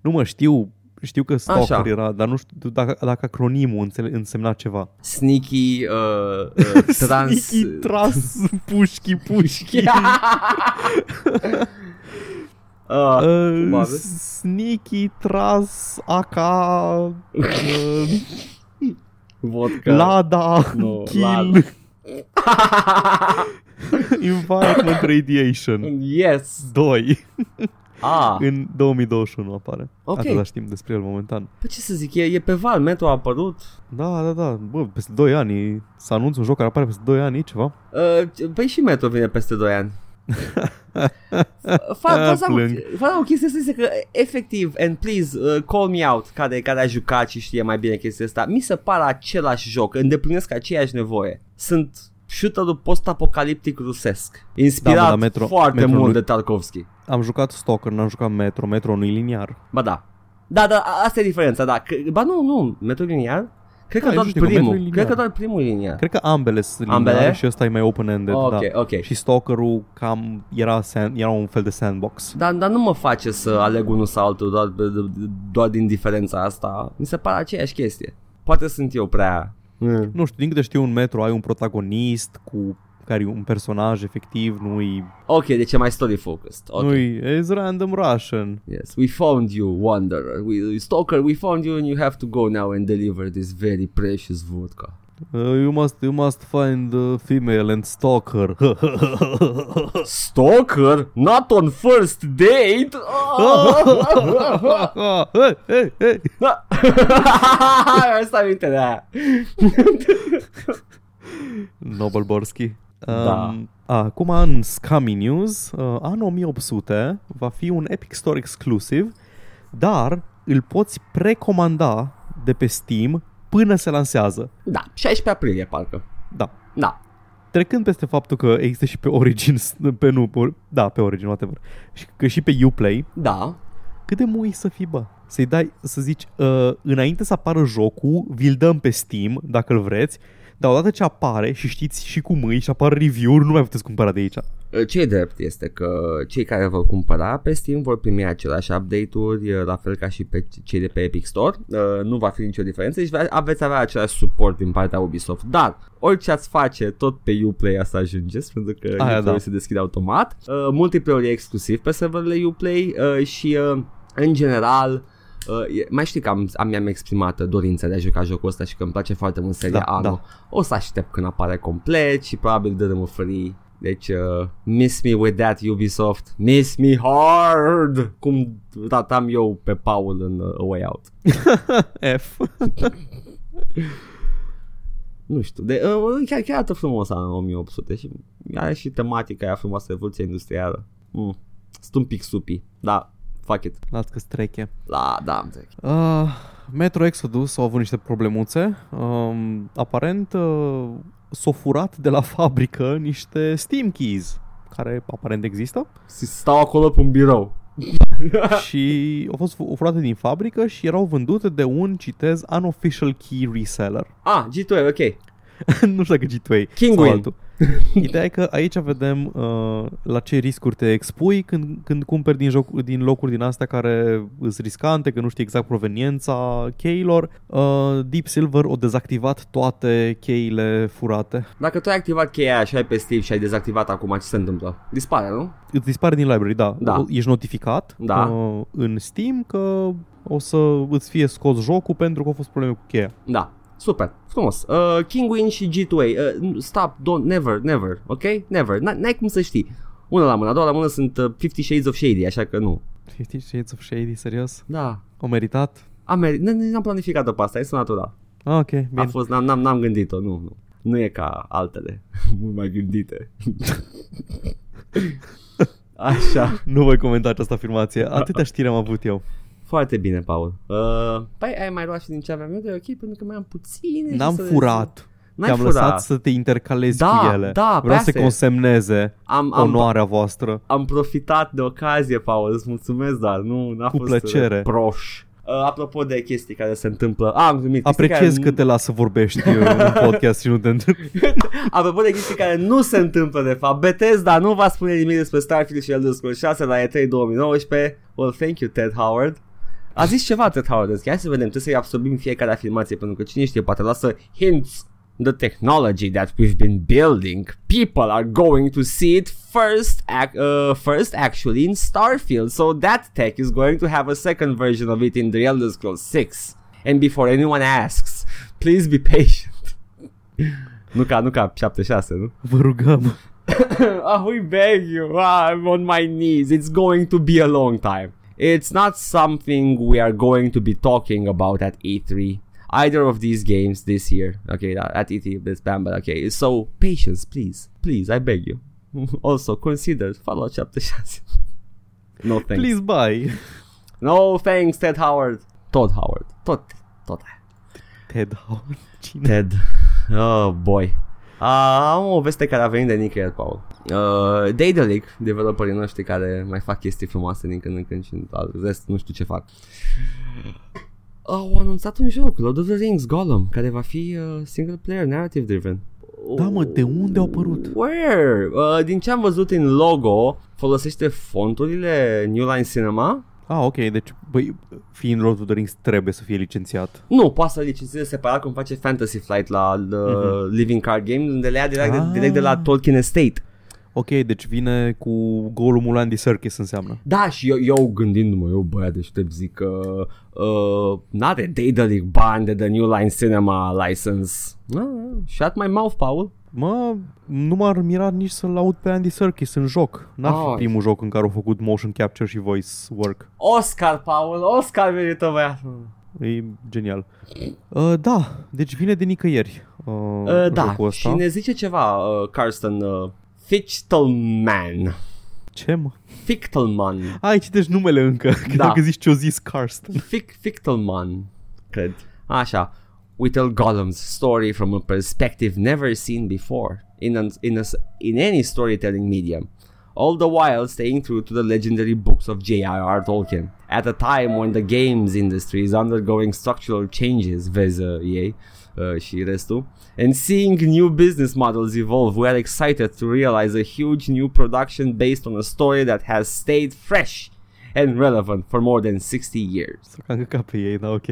Nu mă, știu, știu că Stalker Așa. era, dar nu știu dacă, dacă acronimul înțele, însemna ceva. Sneaky, uh, uh, trans... Sneaky, tras, pușchi, pușchi. uh, Uh, probabil. sneaky, tras, AK, uh, vodka. Lada, Nu, kill, Lada. environment radiation. yes. 2 Ah, în 2021 apare. Ok. Atâta știm despre el momentan. pe ce să zic, e, e pe val, Metro a apărut. Da, da, da. Bă, peste 2 ani să anunț un joc care apare peste 2 ani, e ceva. Uh, păi și Metro vine peste 2 ani. Fa, Ah, fa, plâng. fa, o chestie să zic că efectiv, and please uh, call me out, care, care a jucat și știe mai bine chestia asta, mi se pare același joc, îndeplinesc aceeași nevoie. Sunt shooter-ul post-apocaliptic rusesc, inspirat Da, mă, dar Metro- foarte Metro mult nu- de Tarkovsky. Am jucat Stalker, n-am jucat Metro. Metro nu e liniar. Ba da. Da, da, a- asta e diferența, da. Că, ba nu, nu, Metro liniar? Cred Da, că eu doar știu că Metro e primul. liniar. Cred că doar primul e liniar. Cred că ambele sunt Ambele? lineare și ăsta e mai open-ended. Ok, da. ok. Și Stalker-ul cam era, sand, era un fel de sandbox. Dar, dar nu mă face să aleg unul sau altul doar, doar din diferența asta. Mi se pare aceeași chestie. Poate sunt eu prea... Mm. Nu știu, din câte știu, în Metro ai un protagonist cu care e un personaj efectiv, nu-i, Ok, deci e mai story focused. Ok. nu-i, is random Russian. Yes, we found you, Wanderer. We, Stalker, we found you and you have to go now and deliver this very precious vodka. Uh, you must you must find the female and stalker. Stalker? Not on first date? hey, hey, hey. Asta aminte de aia. Nobel Borski. Da. Um, acum în Scummy News, uh, anul 1800 va fi un Epic Store exclusiv, dar îl poți precomanda de pe Steam până se lansează. Da, 16 aprilie parcă. Da. Da. Trecând peste faptul că există și pe Origin, pe nu, pe, da, pe Origin, whatever, și că și pe Uplay, Da. cât de mui să fii, bă? Să-i dai, să zici, uh, înainte să apară jocul, vi-l dăm pe Steam, dacă îl vreți, dar odată ce apare și știți și cum îi și apar review-uri, nu mai puteți cumpăra de aici. Ce e drept este că cei care vor cumpăra pe Steam vor primi aceleași update-uri, la fel ca și pe cei de pe Epic Store. Uh, Nu va fi nicio diferență, deci aveți avea același suport din partea Ubisoft. Dar orice ați face, tot pe Uplay asta ajungeți, pentru că Aia, Uplay da. se deschide automat. Uh, Multiplayer e exclusiv pe serverele Uplay uh, și uh, în general Uh, e- mai știi că am, am, mi-am exprimat uh, dorința de a juca jocul ăsta și că îmi place foarte mult seria Da, Anno. da. O să aștept când apare complet și probabil dărâmul free Deci, uh, miss me with that Ubisoft, miss me hard, cum tratam eu pe Paul în uh, A Way Out. F. Nu știu, de, uh, chiar, chiar arată frumos în 1800 și are și tematica aia frumoasă, revoluția industrială. Mm. Sunt un pic supi, da, fuck it. Las că streche. La, da, am înțeleg. Uh, Metro Exodus au avut niște problemuțe. Um, aparent uh, s-au furat de la fabrică niște Steam Keys care aparent există Stau acolo pe un birou. și au fost fu- furate din fabrică și erau vândute de un, citez, unofficial key reseller. Ah, G2, ok. nu știu dacă G2 Kinguin. sau altul. Ideea e că aici vedem uh, la ce riscuri te expui când, când cumperi din, joc, din locuri din astea care sunt riscante, că nu știi exact proveniența cheilor. Uh, Deep Silver o dezactivat toate cheile furate. Dacă tu ai activat cheia aia și ai pe Steam și ai dezactivat acum, ce se întâmplă? Dispare, nu? Îți dispare din library, da. Da. O- Ești notificat Da. uh, în Steam că o să îți fie scos jocul pentru că au fost probleme cu cheia. Da. Super, frumos. Uh, Kinguin și G2A. Uh, stop, don't, never, never, ok? Never. N- n-ai cum să știi. Una la mână, a doua la mână sunt uh, Fifty Shades of Shady, așa că nu. Fifty Shades of Shady, serios? Da. O meritat? Am, mer- n- n-am planificat-o pe asta, este natural. Ah, ok, bine. A fost, n-am, n-am, n-am gândit-o, nu, nu. Nu e ca altele, mult mai gândite. Așa. Nu voi comenta această afirmație. Atâtea știri am avut eu. Foarte bine, Paul. Uh, păi ai mai luat și din ce aveam eu de ok, pentru că mai am puține. și N-am să le furat. N-ai Te-am furat. lăsat să te intercalezi Da, cu ele. da, pe Vreau să asta e. consemneze Am, am, onoarea voastră. am profitat de ocazie, Paul, îți mulțumesc, dar nu n-a Cu fost plăcere. proș. Uh, apropo de chestii care se întâmplă, ah, am glumit, chestii Apreciez care, că te las să vorbești uh, în podcast și nu te întreb. Apropo de chestii care nu se întâmplă de fapt, Bethesda nu va spune nimic despre Starfield și Elder Scrolls 6 la E3 2019. Well, thank you, Ted Howard. A zis ceva Ted Howard, azi. hai să vedem, trebuie să-i absorbim fiecare afirmație, pentru că cine știe, poate lasă hints. The technology that we've been building, people are going to see it first, ac- uh, first actually in Starfield. So that tech is going to have a second version of it in the Elder Scrolls 6. And before anyone asks, please be patient. nu ca, nu ca 76, nu? Vă rugăm. oh, we beg you. Ah, I'm on my knees. It's going to be a long time. It's not something we are going to be talking about at E3. Either of these games this year. Okay, at E3, this bam, but okay. So, patience, please. Please, I beg you. also, consider Fallout Chapter 6. no thanks. Please buy. No thanks, Ted Howard. Todd Howard. Tot, tot. Ted Howard. Ted. Oh, boy. Uh, am o veste care a venit de nicăieri, Paul. Uh, Daedalic, developerii noștri care mai fac chestii frumoase din când în când și al rest nu știu ce fac. Au anunțat un joc, Lord of the Rings Gollum, care va fi uh, single player narrative driven. Da, mă, de unde au apărut? Where? Uh, din ce am văzut în logo, folosește fonturile New Line Cinema Ah, ok, deci, băi, fiind Lord of the Rings, trebuie să fie licențiat. Nu, poate să licențieze separat cum face Fantasy Flight la The Mhm. Living Card Game, unde le ia direct, Ah. de, direct de la Tolkien Estate. Ok, deci vine cu Gollumul Andy Serkis înseamnă. Da, și eu, eu gândindu-mă, eu băiat deștept zic că uh, n-are Daedalic bani de The New Line Cinema license. Ah, shut my mouth, Paul. Mă, nu m-ar mira nici să-l aud pe Andy Serkis în joc. N-ar fi Ah. primul joc în care au făcut motion capture și voice work. Oscar, Paul, Oscar merită băiatul. E genial. Uh, da, deci vine de nicăieri uh, Uh, da, jocul ăsta. și ne zice ceva, uh, Carsten, uh, Fichtelman. Ce, mă? Fichtelman. Ai, citești numele încă. Că Da. dacă zici ce-o zis Karsten. Fic- Fichtelman, cred. Așa. We tell Gollum's story from a perspective never seen before in, an, in, a, s- in any storytelling medium. All the while staying true to the legendary books of J.R.R. Tolkien. At a time when the games industry is undergoing structural changes, vezi uh, ei uh, și restul, and seeing new business models evolve, we are excited to realize a huge new production based on a story that has stayed fresh and relevant for more than 60 years. Să cam căcat pe ei, da, ok.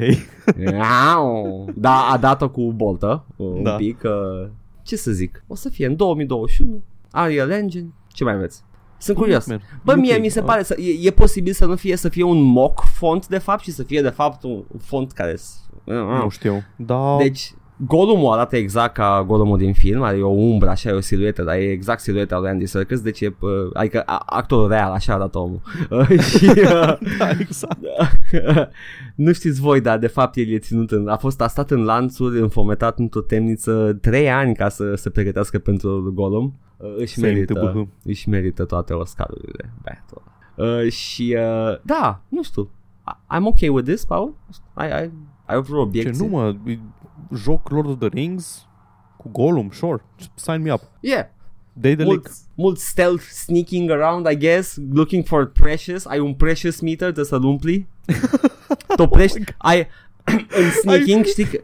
Iau. da, a dat-o cu boltă un Da. pic. Uh, ce să zic? O să fie în 2021. Unreal Engine. Ce mai vreți? Sunt curios. Man, Bă, UK, mie mi se ah. pare să, e, e posibil să nu fie să fie un mock font de fapt și să fie de fapt un font care s- Nu știu. Da, deci Gollumul arată exact ca Gollumul din film, are o umbră, așa, e o siluetă, dar e exact silueta lui Andy Serkis, deci e, uh, adică a- actorul real, așa arată omul. Uh, și, uh, Da, exact. nu știți voi, dar de fapt el e ținut în, a fost a stat în lanțuri, înfometat într-o temniță trei ani ca să se pregătească pentru Gollum. Uh, își Same merită, TBH. își merită toate Oscarurile. Băiatul ăla. Uh, și uh, da, nu știu. I- I'm okay with this, Paul. I, I, ai vreo Ce obiecție? nu mă, joc Lord of the Rings cu Gollum, sure, sign me up. Yeah. Daedalic, Mult, mult stealth sneaking around, I guess, looking for precious. Ai un precious meter de să-l umpli? Toprești? ai, în sneaking, știi că...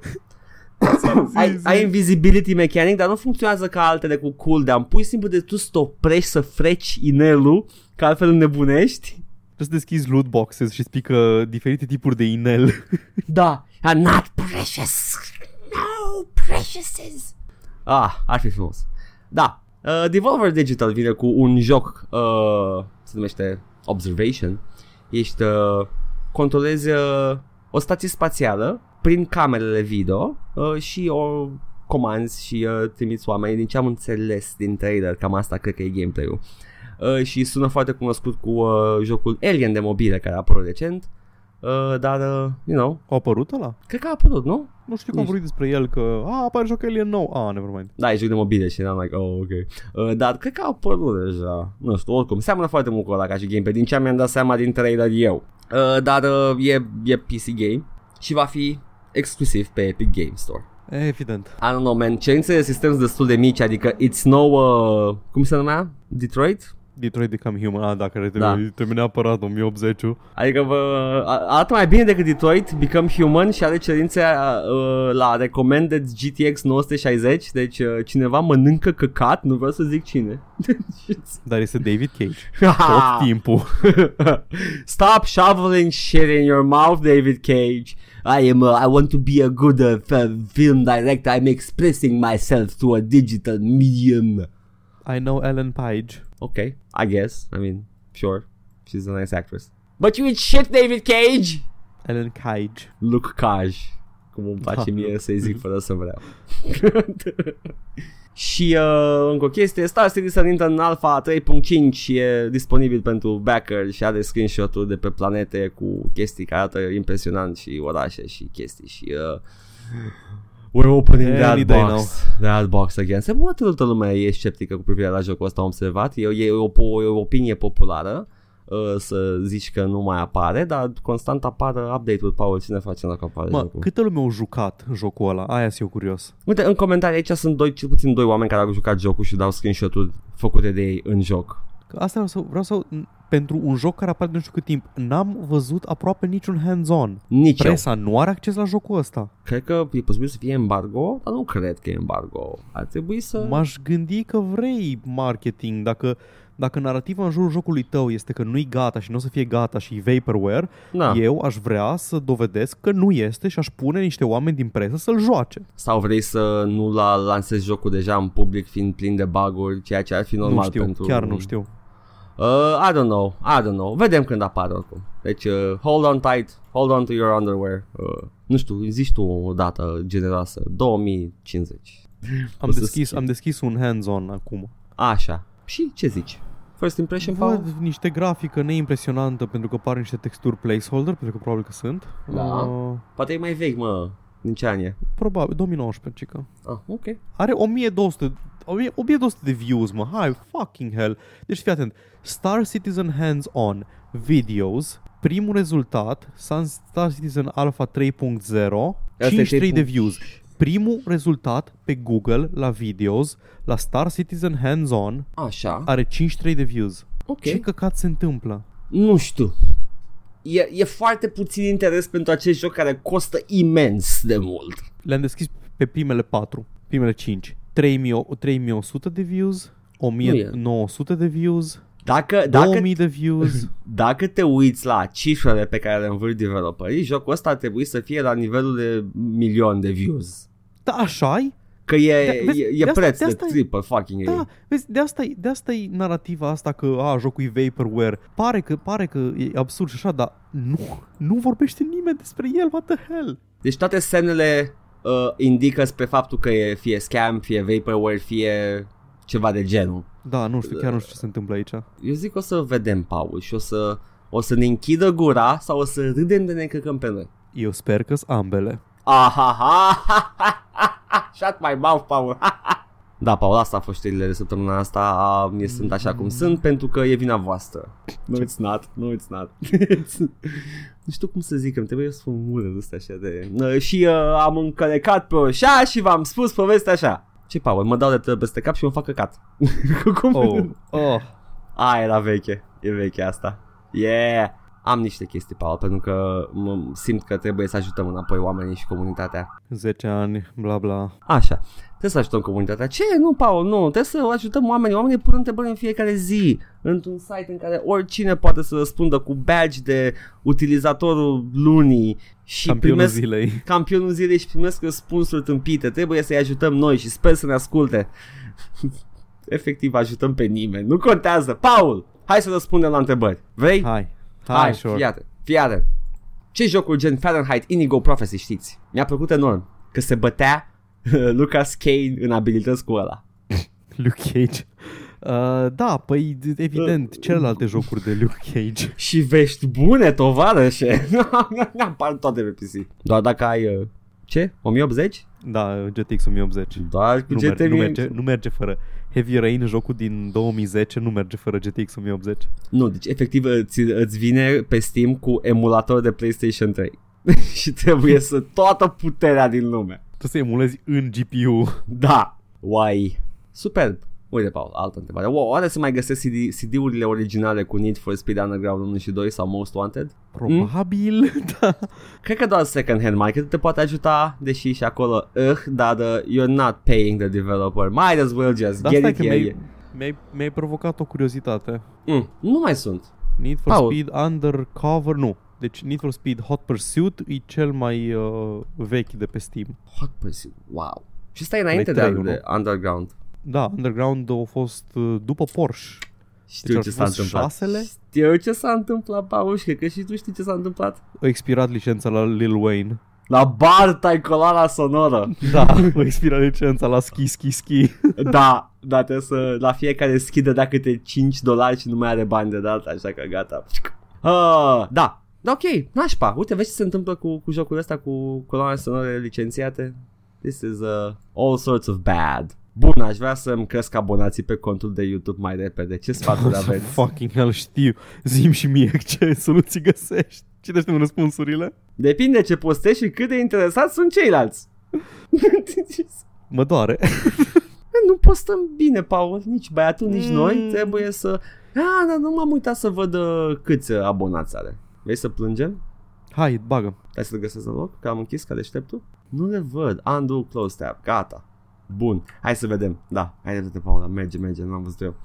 ai, zi. ai invisibility mechanic, dar nu funcționează ca altele cu cooldown. Pui simplu de tu să te oprești să freci inelul, că altfel nebunești. trebuie să deschizi loot boxes și spică diferite tipuri de inel. Da. Are not precious. No preciouses. Ah, ar fi frumos. Da. Uh, Devolver Digital vine cu un joc uh, se numește Observation. Ești uh, controlezi uh, o stație spațială prin camerele video uh, și o comanzi și uh, trimiți oameni din ce am înțeles din trailer, cam asta cred că e gameplay-ul. Uh, și sună foarte cunoscut cu uh, jocul Alien de mobile care a apărut recent. Uh, dar, uh, you know, A apărut ăla? cred că a apărut, nu? Nu știu că am Nici. vorbit despre el, că a, apare joc Alien nou. Ah, nevermind. Da, e joc de mobile și am like, oh, ok. Uh, dar cred că a apărut deja. Nu știu, oricum, seamănă foarte mult cu ăla ca și gameplay, din ce mi-am dat seama din trailer eu. Uh, dar uh, e, e PC game și va fi exclusiv pe Epic Game Store. Evident. I don't know, man, cerințele de sistem sunt destul de mici, adică it's no, uh, cum se numea? Detroit? Detroit Become Human. Ah, dacă trebuie, Da. da. trebuie neapărat 1080 Adică vă, a- arată mai bine decât Detroit Become Human și are cerințe uh, la Recommended GTX 960 Deci uh, cineva mănâncă căcat, nu vreau să zic cine Dar este David Cage. Tot timpul. Stop shoveling shit in your mouth, David Cage. I am. Uh, I want to be a good uh, f- film director. I'm expressing myself through a digital medium. I know Ellen Page. Okay, I guess. I mean, sure, she's a nice actress. But you eat shit, David Cage. Ellen Cage. Luke Cage, cum îmi place Da. mie să-i zic fără să vreau. Și uh, încă o chestie, Star Citizen intră în Alpha 3.5 e disponibil pentru backer și are screenshot-uri de pe planete cu chestii care arată impresionant și orașe și chestii și uh, We're opening Any that day box, that box again. Se poate multă lume e sceptică cu privire la jocul ăsta, am observat. E, e, o, po- e o opinie populară uh, să zici că nu mai apare, dar constant apare update-ul, Paul, cine face dacă apare Mă, jocul? câte lume au jucat jocul ăla? Aia sunt eu curios. Uite, în comentarii aici sunt doi, cel puțin doi oameni care au jucat jocul și dau screenshot-uri făcute de ei în joc. Că asta vreau să, vreau să... Pentru un joc care apare de nu știu cât timp, n-am văzut aproape niciun hands-on. Nici eu. Presa nu are acces la jocul ăsta. Cred că e posibil să fie embargo, dar nu cred că e embargo. Ar trebui să... M-aș gândi că vrei marketing dacă dacă narativa în jurul jocului tău este că nu-i gata și nu o să fie gata și e vaporware, da. eu aș vrea să dovedesc că nu este și aș pune niște oameni din presă să-l joace. Sau vrei să nu la lansezi jocul deja în public fiind plin de bug-uri, ceea ce ar fi normal nu știu, pentru... chiar nu știu. Uh, I don't know, I don't know. Vedem când apare oricum. Deci, uh, hold on tight, hold on to your underwear. Uh, nu știu, zici tu o dată generoasă, 2050. Am O să deschis, schimb. am deschis un hands-on acum. Așa. Și ce zici? First impression, Paul? Văd niște grafică neimpresionantă pentru că par niște texturi placeholder, pentru că probabil că sunt. Da. Uh, Poate e mai vechi, mă. Din ce an e? probabil, 2019, cică. Ah, ok. Are 1200, 1200 de views, mă, hai, fucking hell. Deci fii atent, Star Citizen Hands-On Videos, primul rezultat, Star Citizen Alpha 3.0, e 53 de 3.0. views. Primul rezultat pe Google la videos, la Star Citizen Hands-On, Așa. are 53 de views. Ok. Ce căcat se întâmplă? Nu știu. E, e foarte puțin interes pentru acest joc care costă imens de mult. Le-am deschis pe primele 4, primele 5. 3000, 3100 de views, 1900 de views, Dacă, dacă, 2000 de views. dacă te uiți la cifrele pe care le învârt developerii, jocul ăsta ar trebui să fie la nivelul de milion de views. Da, așa -i? Că e, Da, vezi, e, e de asta- preț de de, asta e- triple fucking Da, A. vezi, de asta, e, de asta e narativa asta că a, jocul e vaporware. Pare că, pare că e absurd și așa, dar nu, nu vorbește nimeni despre el, what the hell? Deci toate semnele uh, indică spre faptul că e fie scam, fie vaporware, fie ceva de genul. Da, nu știu, chiar nu știu ce se întâmplă aici. Eu zic o să vedem, Paul, și o să, o să ne închidă gura sau o să râdem de ne încăcăm pe noi. Eu sper că sunt ambele. Aha, ha, ha, ha, ha, ha, shut my mouth, Paul. Da, Paul, asta a fost știrile de săptămâna asta. A, e, sunt așa cum sunt pentru că e vina voastră. No, it's not. No, it's not. nu știu cum să zic, îmi trebuie să spun mult ăsta așa de... Uh, și uh, am încălecat pe așa și v-am spus povestea așa. Ce, Paul, mă dau de tău peste cap și mă fac căcat. cum? Oh, oh. A, era veche. E veche asta. Yeah! Am niște chestii, Paul, pentru că mă simt că trebuie să ajutăm înapoi oamenii și comunitatea. 10 ani, bla bla. Așa, trebuie să ajutăm comunitatea. Ce? Nu, Paul, nu, trebuie să ajutăm oamenii. Oamenii pun întrebări în fiecare zi într-un site în care oricine poate să răspundă cu badge de utilizatorul lunii și Campionul primesc zilei. campionul zilei și primesc răspunsuri tâmpite. Trebuie să-i ajutăm noi și sper să ne asculte. Efectiv, ajutăm pe nimeni. Nu contează. Paul, hai să răspundem la întrebări. Vrei? Hai. Hai, Hai, sure. fii atent, fii atent. Ce jocuri gen Fahrenheit Inigo Prophecy știți? Mi-a plăcut enorm că se bătea Lucas Kane în abilități cu ăla. Luke Cage. Uh, da, păi evident, celelalte jocuri de Luke Cage. Și vești bune, tovarășe. Apar toate pe PC. Doar dacă ai... uh, Ce? 1080? Da, GTX 1080. Doar cu Nu, GT merge, nu, merge, nu merge fără Heavy Rain, jocul din 2010, nu merge fără GTX 1080. Nu, deci efectiv îți, îți vine pe Steam cu emulator de PlayStation 3. și trebuie să toată puterea din lume. Tu să emulezi în GPU. Da. Why? Superb. Uite, Paul, altă întrebare. Wow, oare se mai găsesc CD, CD-urile originale cu Need for Speed Underground 1 și 2 sau Most Wanted? Probabil, da. Cred că doar second hand market te poate ajuta, deși și acolo, uh, dar the, you're not paying the developer. Might as well just Dar get stai it că here. mi-ai, mi-ai, mi-ai provocat o curiozitate. Mm, nu mai sunt. Need for Paul. Speed Undercover, nu. Deci Need for Speed Hot Pursuit e cel mai uh, vechi de pe Steam. Hot Pursuit, wow. Și stai înainte de, trei, de Underground. Da, Underground a fost uh, după Porsche. Știu Deci ce ar fi s-a fost întâmplat. șasele? Știu ce s-a întâmplat, Paul, și cred că și tu știi ce s-a întâmplat. A expirat licența la Lil Wayne. La Bart ai coloana sonoră. Da, a expirat licența la Ski Ski Ski. da, da, trebuie să la fiecare ski dădea câte 5 dolari și nu mai are bani de dat, așa că gata. Uh, da, da, ok, nașpa. Uite, vezi ce se întâmplă cu, cu jocul ăsta cu coloane sonore licențiate? This is uh, all sorts of bad. Bun, aș vrea să-mi cresc abonații pe contul de YouTube mai repede. Ce sfaturi aveți? Fucking hell, știu. Zim și mie ce soluții găsești. Citește-mi răspunsurile. Depinde ce postezi și cât de interesați sunt ceilalți. Mă doare. nu postăm bine, Paul, nici băiatul, nici Mm. noi. Trebuie să... Ah, dar nu m-am uitat să văd uh, câți uh, abonați are. Vrei să plângem? Hai, bagă. Hai să-l găsesc în loc, că am închis ca deșteptul. Nu le văd. Undo close tab. Gata. Bun. Hai să vedem. Da, hai de vedem, Paula. Merge, merge, n-am văzut eu.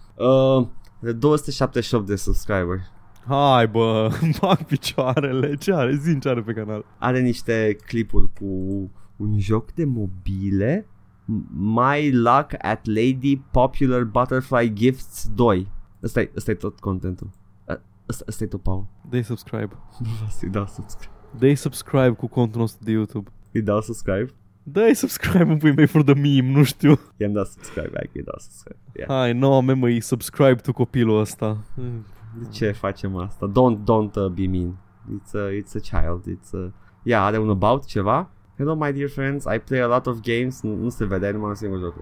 Uh, de 278 de subscriberi. Hai bă, îmi bag picioarele. Ce are? Zin ce are pe canal. Are niște clipuri cu un joc de mobile. My Luck at Lady Popular Butterfly Gifts 2. Ăsta e, ăsta e tot contentul. Ă- Ăsta, ăsta e tot, Paul. Dai subscribe. Nu vreau să-i dau subscribe. Dai subscribe cu contul nostru de YouTube. Îi dau subscribe. Dai subscribe în pui mei for the meme, nu știu. I-am dat subscribe, hai că îi dau subscribe. Yeah. Hai, nu, no, mă, subscribe tu copilul ăsta. De ce facem asta? Don't, don't uh, be mean. It's a, it's a child. It's a... Yeah, are un about ceva? Hello my dear friends, I play a lot of games. Nu, nu se vede, ai numai un singur joc.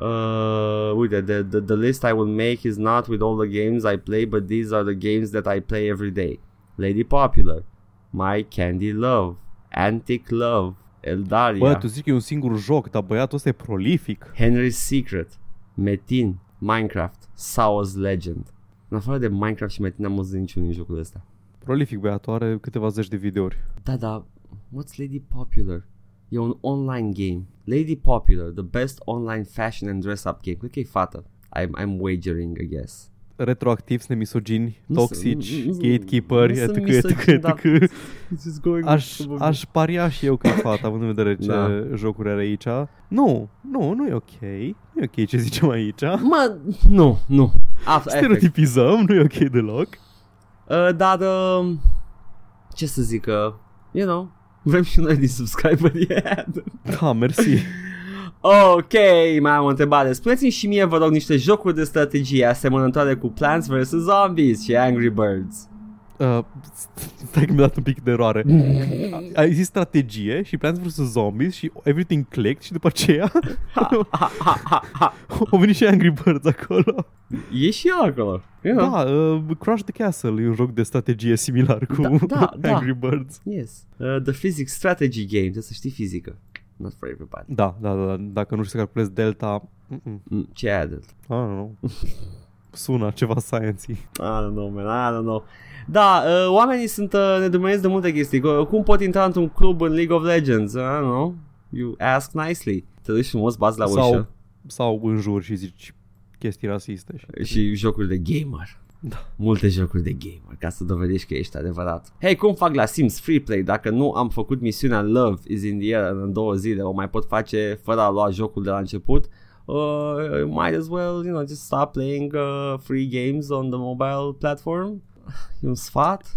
Uh, uite, the, the, the list I will make is not with all the games I play, but these are the games that I play every day. Lady Popular, My Candy Love, Antic Love, Eldaria, Bă, tu zici că e un singur joc, dar băiatul ăsta e prolific. Henry's Secret, Metin, Minecraft, Sao's Legend. În afară de Minecraft și Metin am văzut niciunul din jocul ăsta. Prolific băiatul, are câteva zeci de videouri. Da, da, what's Lady Popular? E un online game. Lady Popular, the best online fashion and dress-up game. Cred că e fată. I'm, I'm wagering, I guess. Retroactiv, sunt misogini, Nu toxici, sunt- nu- nu- gatekeeperi, nu sunt etc, misogini, etc, dar- etc. This is going Aș, aș paria și eu că e fată, având în vedere ce Da. jocuri are aici. Nu, nu, nu e ok. Nu e ok ce zicem aici. Mă, nu, nu. Af- efect. Stereotipizăm, nu e ok deloc. Uh, dar, uh, ce să zic, uh, you know, Vrem și noi din subscriberi. Da, mersi. ok, mai am o întrebare. Spuneți-mi și mie, vă rog, niște jocuri de strategie asemănătoare cu Plants vs. Zombies și Angry Birds. Uh, stai că mi-a dat un pic de eroare. A zis strategie și Plants vs. Zombies și everything clicked și după aceea au venit și Angry Birds acolo. E și el acolo. You know. Da, uh, Crush the Castle e un joc de strategie similar cu Da, da, da. Angry Birds. Yes. Uh, the Physics Strategy Game, trebuie să știi fizică. Not for everybody. Da, da, da, dacă nu știi să calculezi delta, mm-mm. Mm, ce e aia de? I don't know. Sună ceva science I don't know, man, I don't know. Da, uh, oamenii sunt uh, nedumeriți de multe chestii. Cu- Cum pot intra într-un club în League of Legends? I don't know. You ask nicely. Te duci frumos, bați la Sau- ușă Sau în jur și zici chestii rasiste. Și... și jocuri de gamer. Da. Multe jocuri de gamer ca să dovedești că ești adevărat. Hei, cum fac la Sims Freeplay? Dacă nu am făcut misiunea Love is in the air în două zile, o mai pot face fără a lua jocul de la început? Uh, might as well, you know, just stop playing uh, free games on the mobile platform. E un sfat?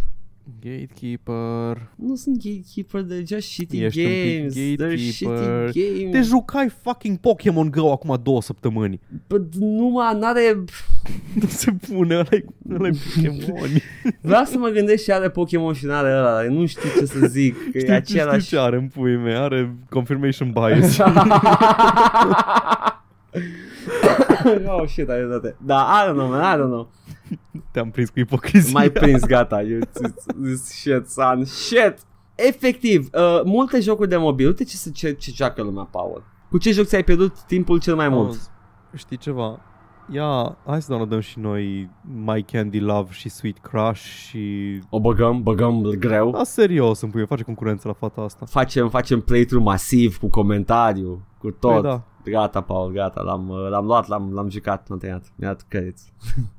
Gatekeeper. Nu sunt gatekeeper, they're just shitty Ești un pic games. They're gatekeeper. shitty games. Te jucai fucking Pokémon Go acum două săptămâni. But numai n-are... Nu se pune ăla ăla Pokémon. Vreau să mă gândesc și are Pokémon și n-are ăla, dar nu știu ce să zic. Că e Știi, același... știi ce are în puii mei? Are confirmation bias. oh shit, ai dreptate. Da, I don't know, man, I don't know. Te-am prins cu ipocrizia. Mai prins, gata. You, this shit, son. Shit! Efectiv, uh, multe jocuri de mobil. Uite ce, se- ce, ce joacă lumea, Paul. Cu ce joc ți-ai pierdut timpul cel mai mult? Auzi, Știi ceva? Ia, hai să downloadăm și noi My Candy Love și Sweet Crush și... O băgăm, băgăm greu. Da, serios, îmi pui, face concurență la fata asta. Facem, facem playthrough masiv cu comentariu, cu tot. Păi da. Gata, Paul, gata, l-am, uh, l-am luat, l-am, l-am jucat, l-am tăiat, mi-a dat credit.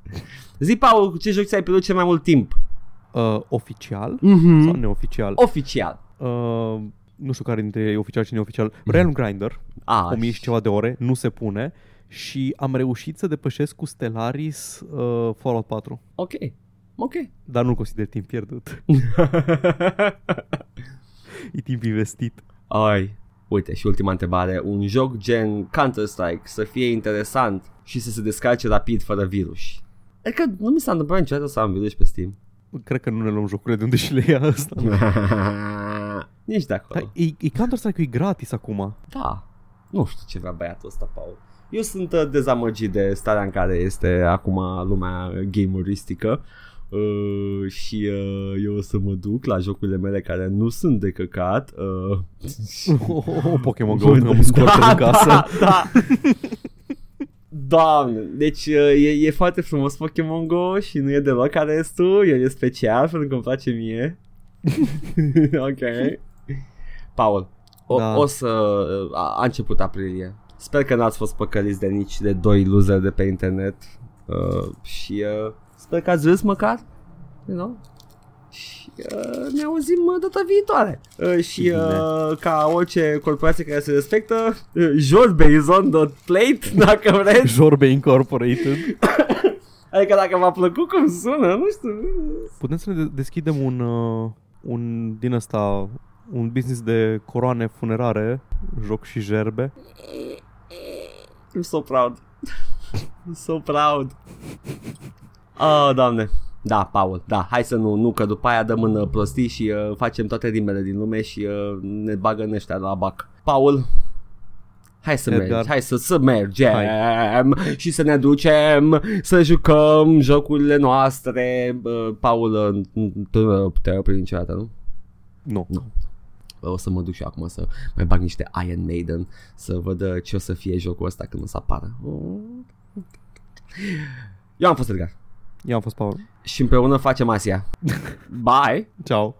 Zi, Paul, cu ce joc ți-ai pierdut cel mai mult timp? Uh, oficial Mm-hmm. sau neoficial? Oficial. Uh, nu știu care dintre ei e oficial și neoficial. Realm Grinder, Ah, 1000 și ceva de ore, nu se pune. Și am reușit să depășesc cu Stellaris uh, Fallout 4. Ok, ok. Dar nu consider timp pierdut. e timp investit. Ai, uite și ultima întrebare. Un joc gen Counter-Strike să fie interesant și să se descarce rapid fără virus. Adică nu mi s-a întâmplat niciodată să am virus pe Steam. Cred că nu ne luăm jocurile de unde și le ia asta. Nici de acolo. Dar e, e Counter-Strike e gratis acum. Da. Nu știu ce vrea băiatul ăsta, Paul. Eu sunt uh, dezamăgit de starea în care este acum lumea gameristică uh, și uh, eu o să mă duc la jocurile mele care nu sunt de căcat. Uh, Oh, Pokémon Go, am un scoartă da, în casă. Da, da. Doamne, deci uh, e, e foarte frumos Pokémon Go și nu e deloc ca restul, el e special pentru că îmi place mie. ok. Paul, o, Da. o să... A, a început aprilie. Sper că n-ați fost păcăliți de nici de doi loser de pe internet uh, și uh, sper că ați râs măcar, you know? Și uh, ne auzim uh, data viitoare. Uh, și uh, ca orice corporație care se respectă, uh, Jorbe is on the plate, dacă vreți. Jorbe Incorporated. Adică dacă v-a plăcut cum sună, nu știu. Putem să ne de- deschidem un, uh, un din ăsta, un business de coroane funerare, joc și gerbe. I'm so proud. I'm so proud. Oh, doamne. Da, Paul, da, hai să nu, nu, că după aia dăm în uh, prostii și uh, facem toate rimele din lume și uh, ne bagă în ăștia la bac. Paul, hai să Edgar. mergi, hai să, să mergem și să ne ducem să jucăm jocurile noastre. Uh, Paul, uh, tu nu te-ai oprit niciodată, nu? Nu. Nu. O să mă duc și eu acum să mai bag niște Iron Maiden Să văd uh, ce o să fie jocul ăsta când o să apară Oh. Eu am fost Edgar Eu am fost Paul. Și împreună facem Asia Bye Ciao.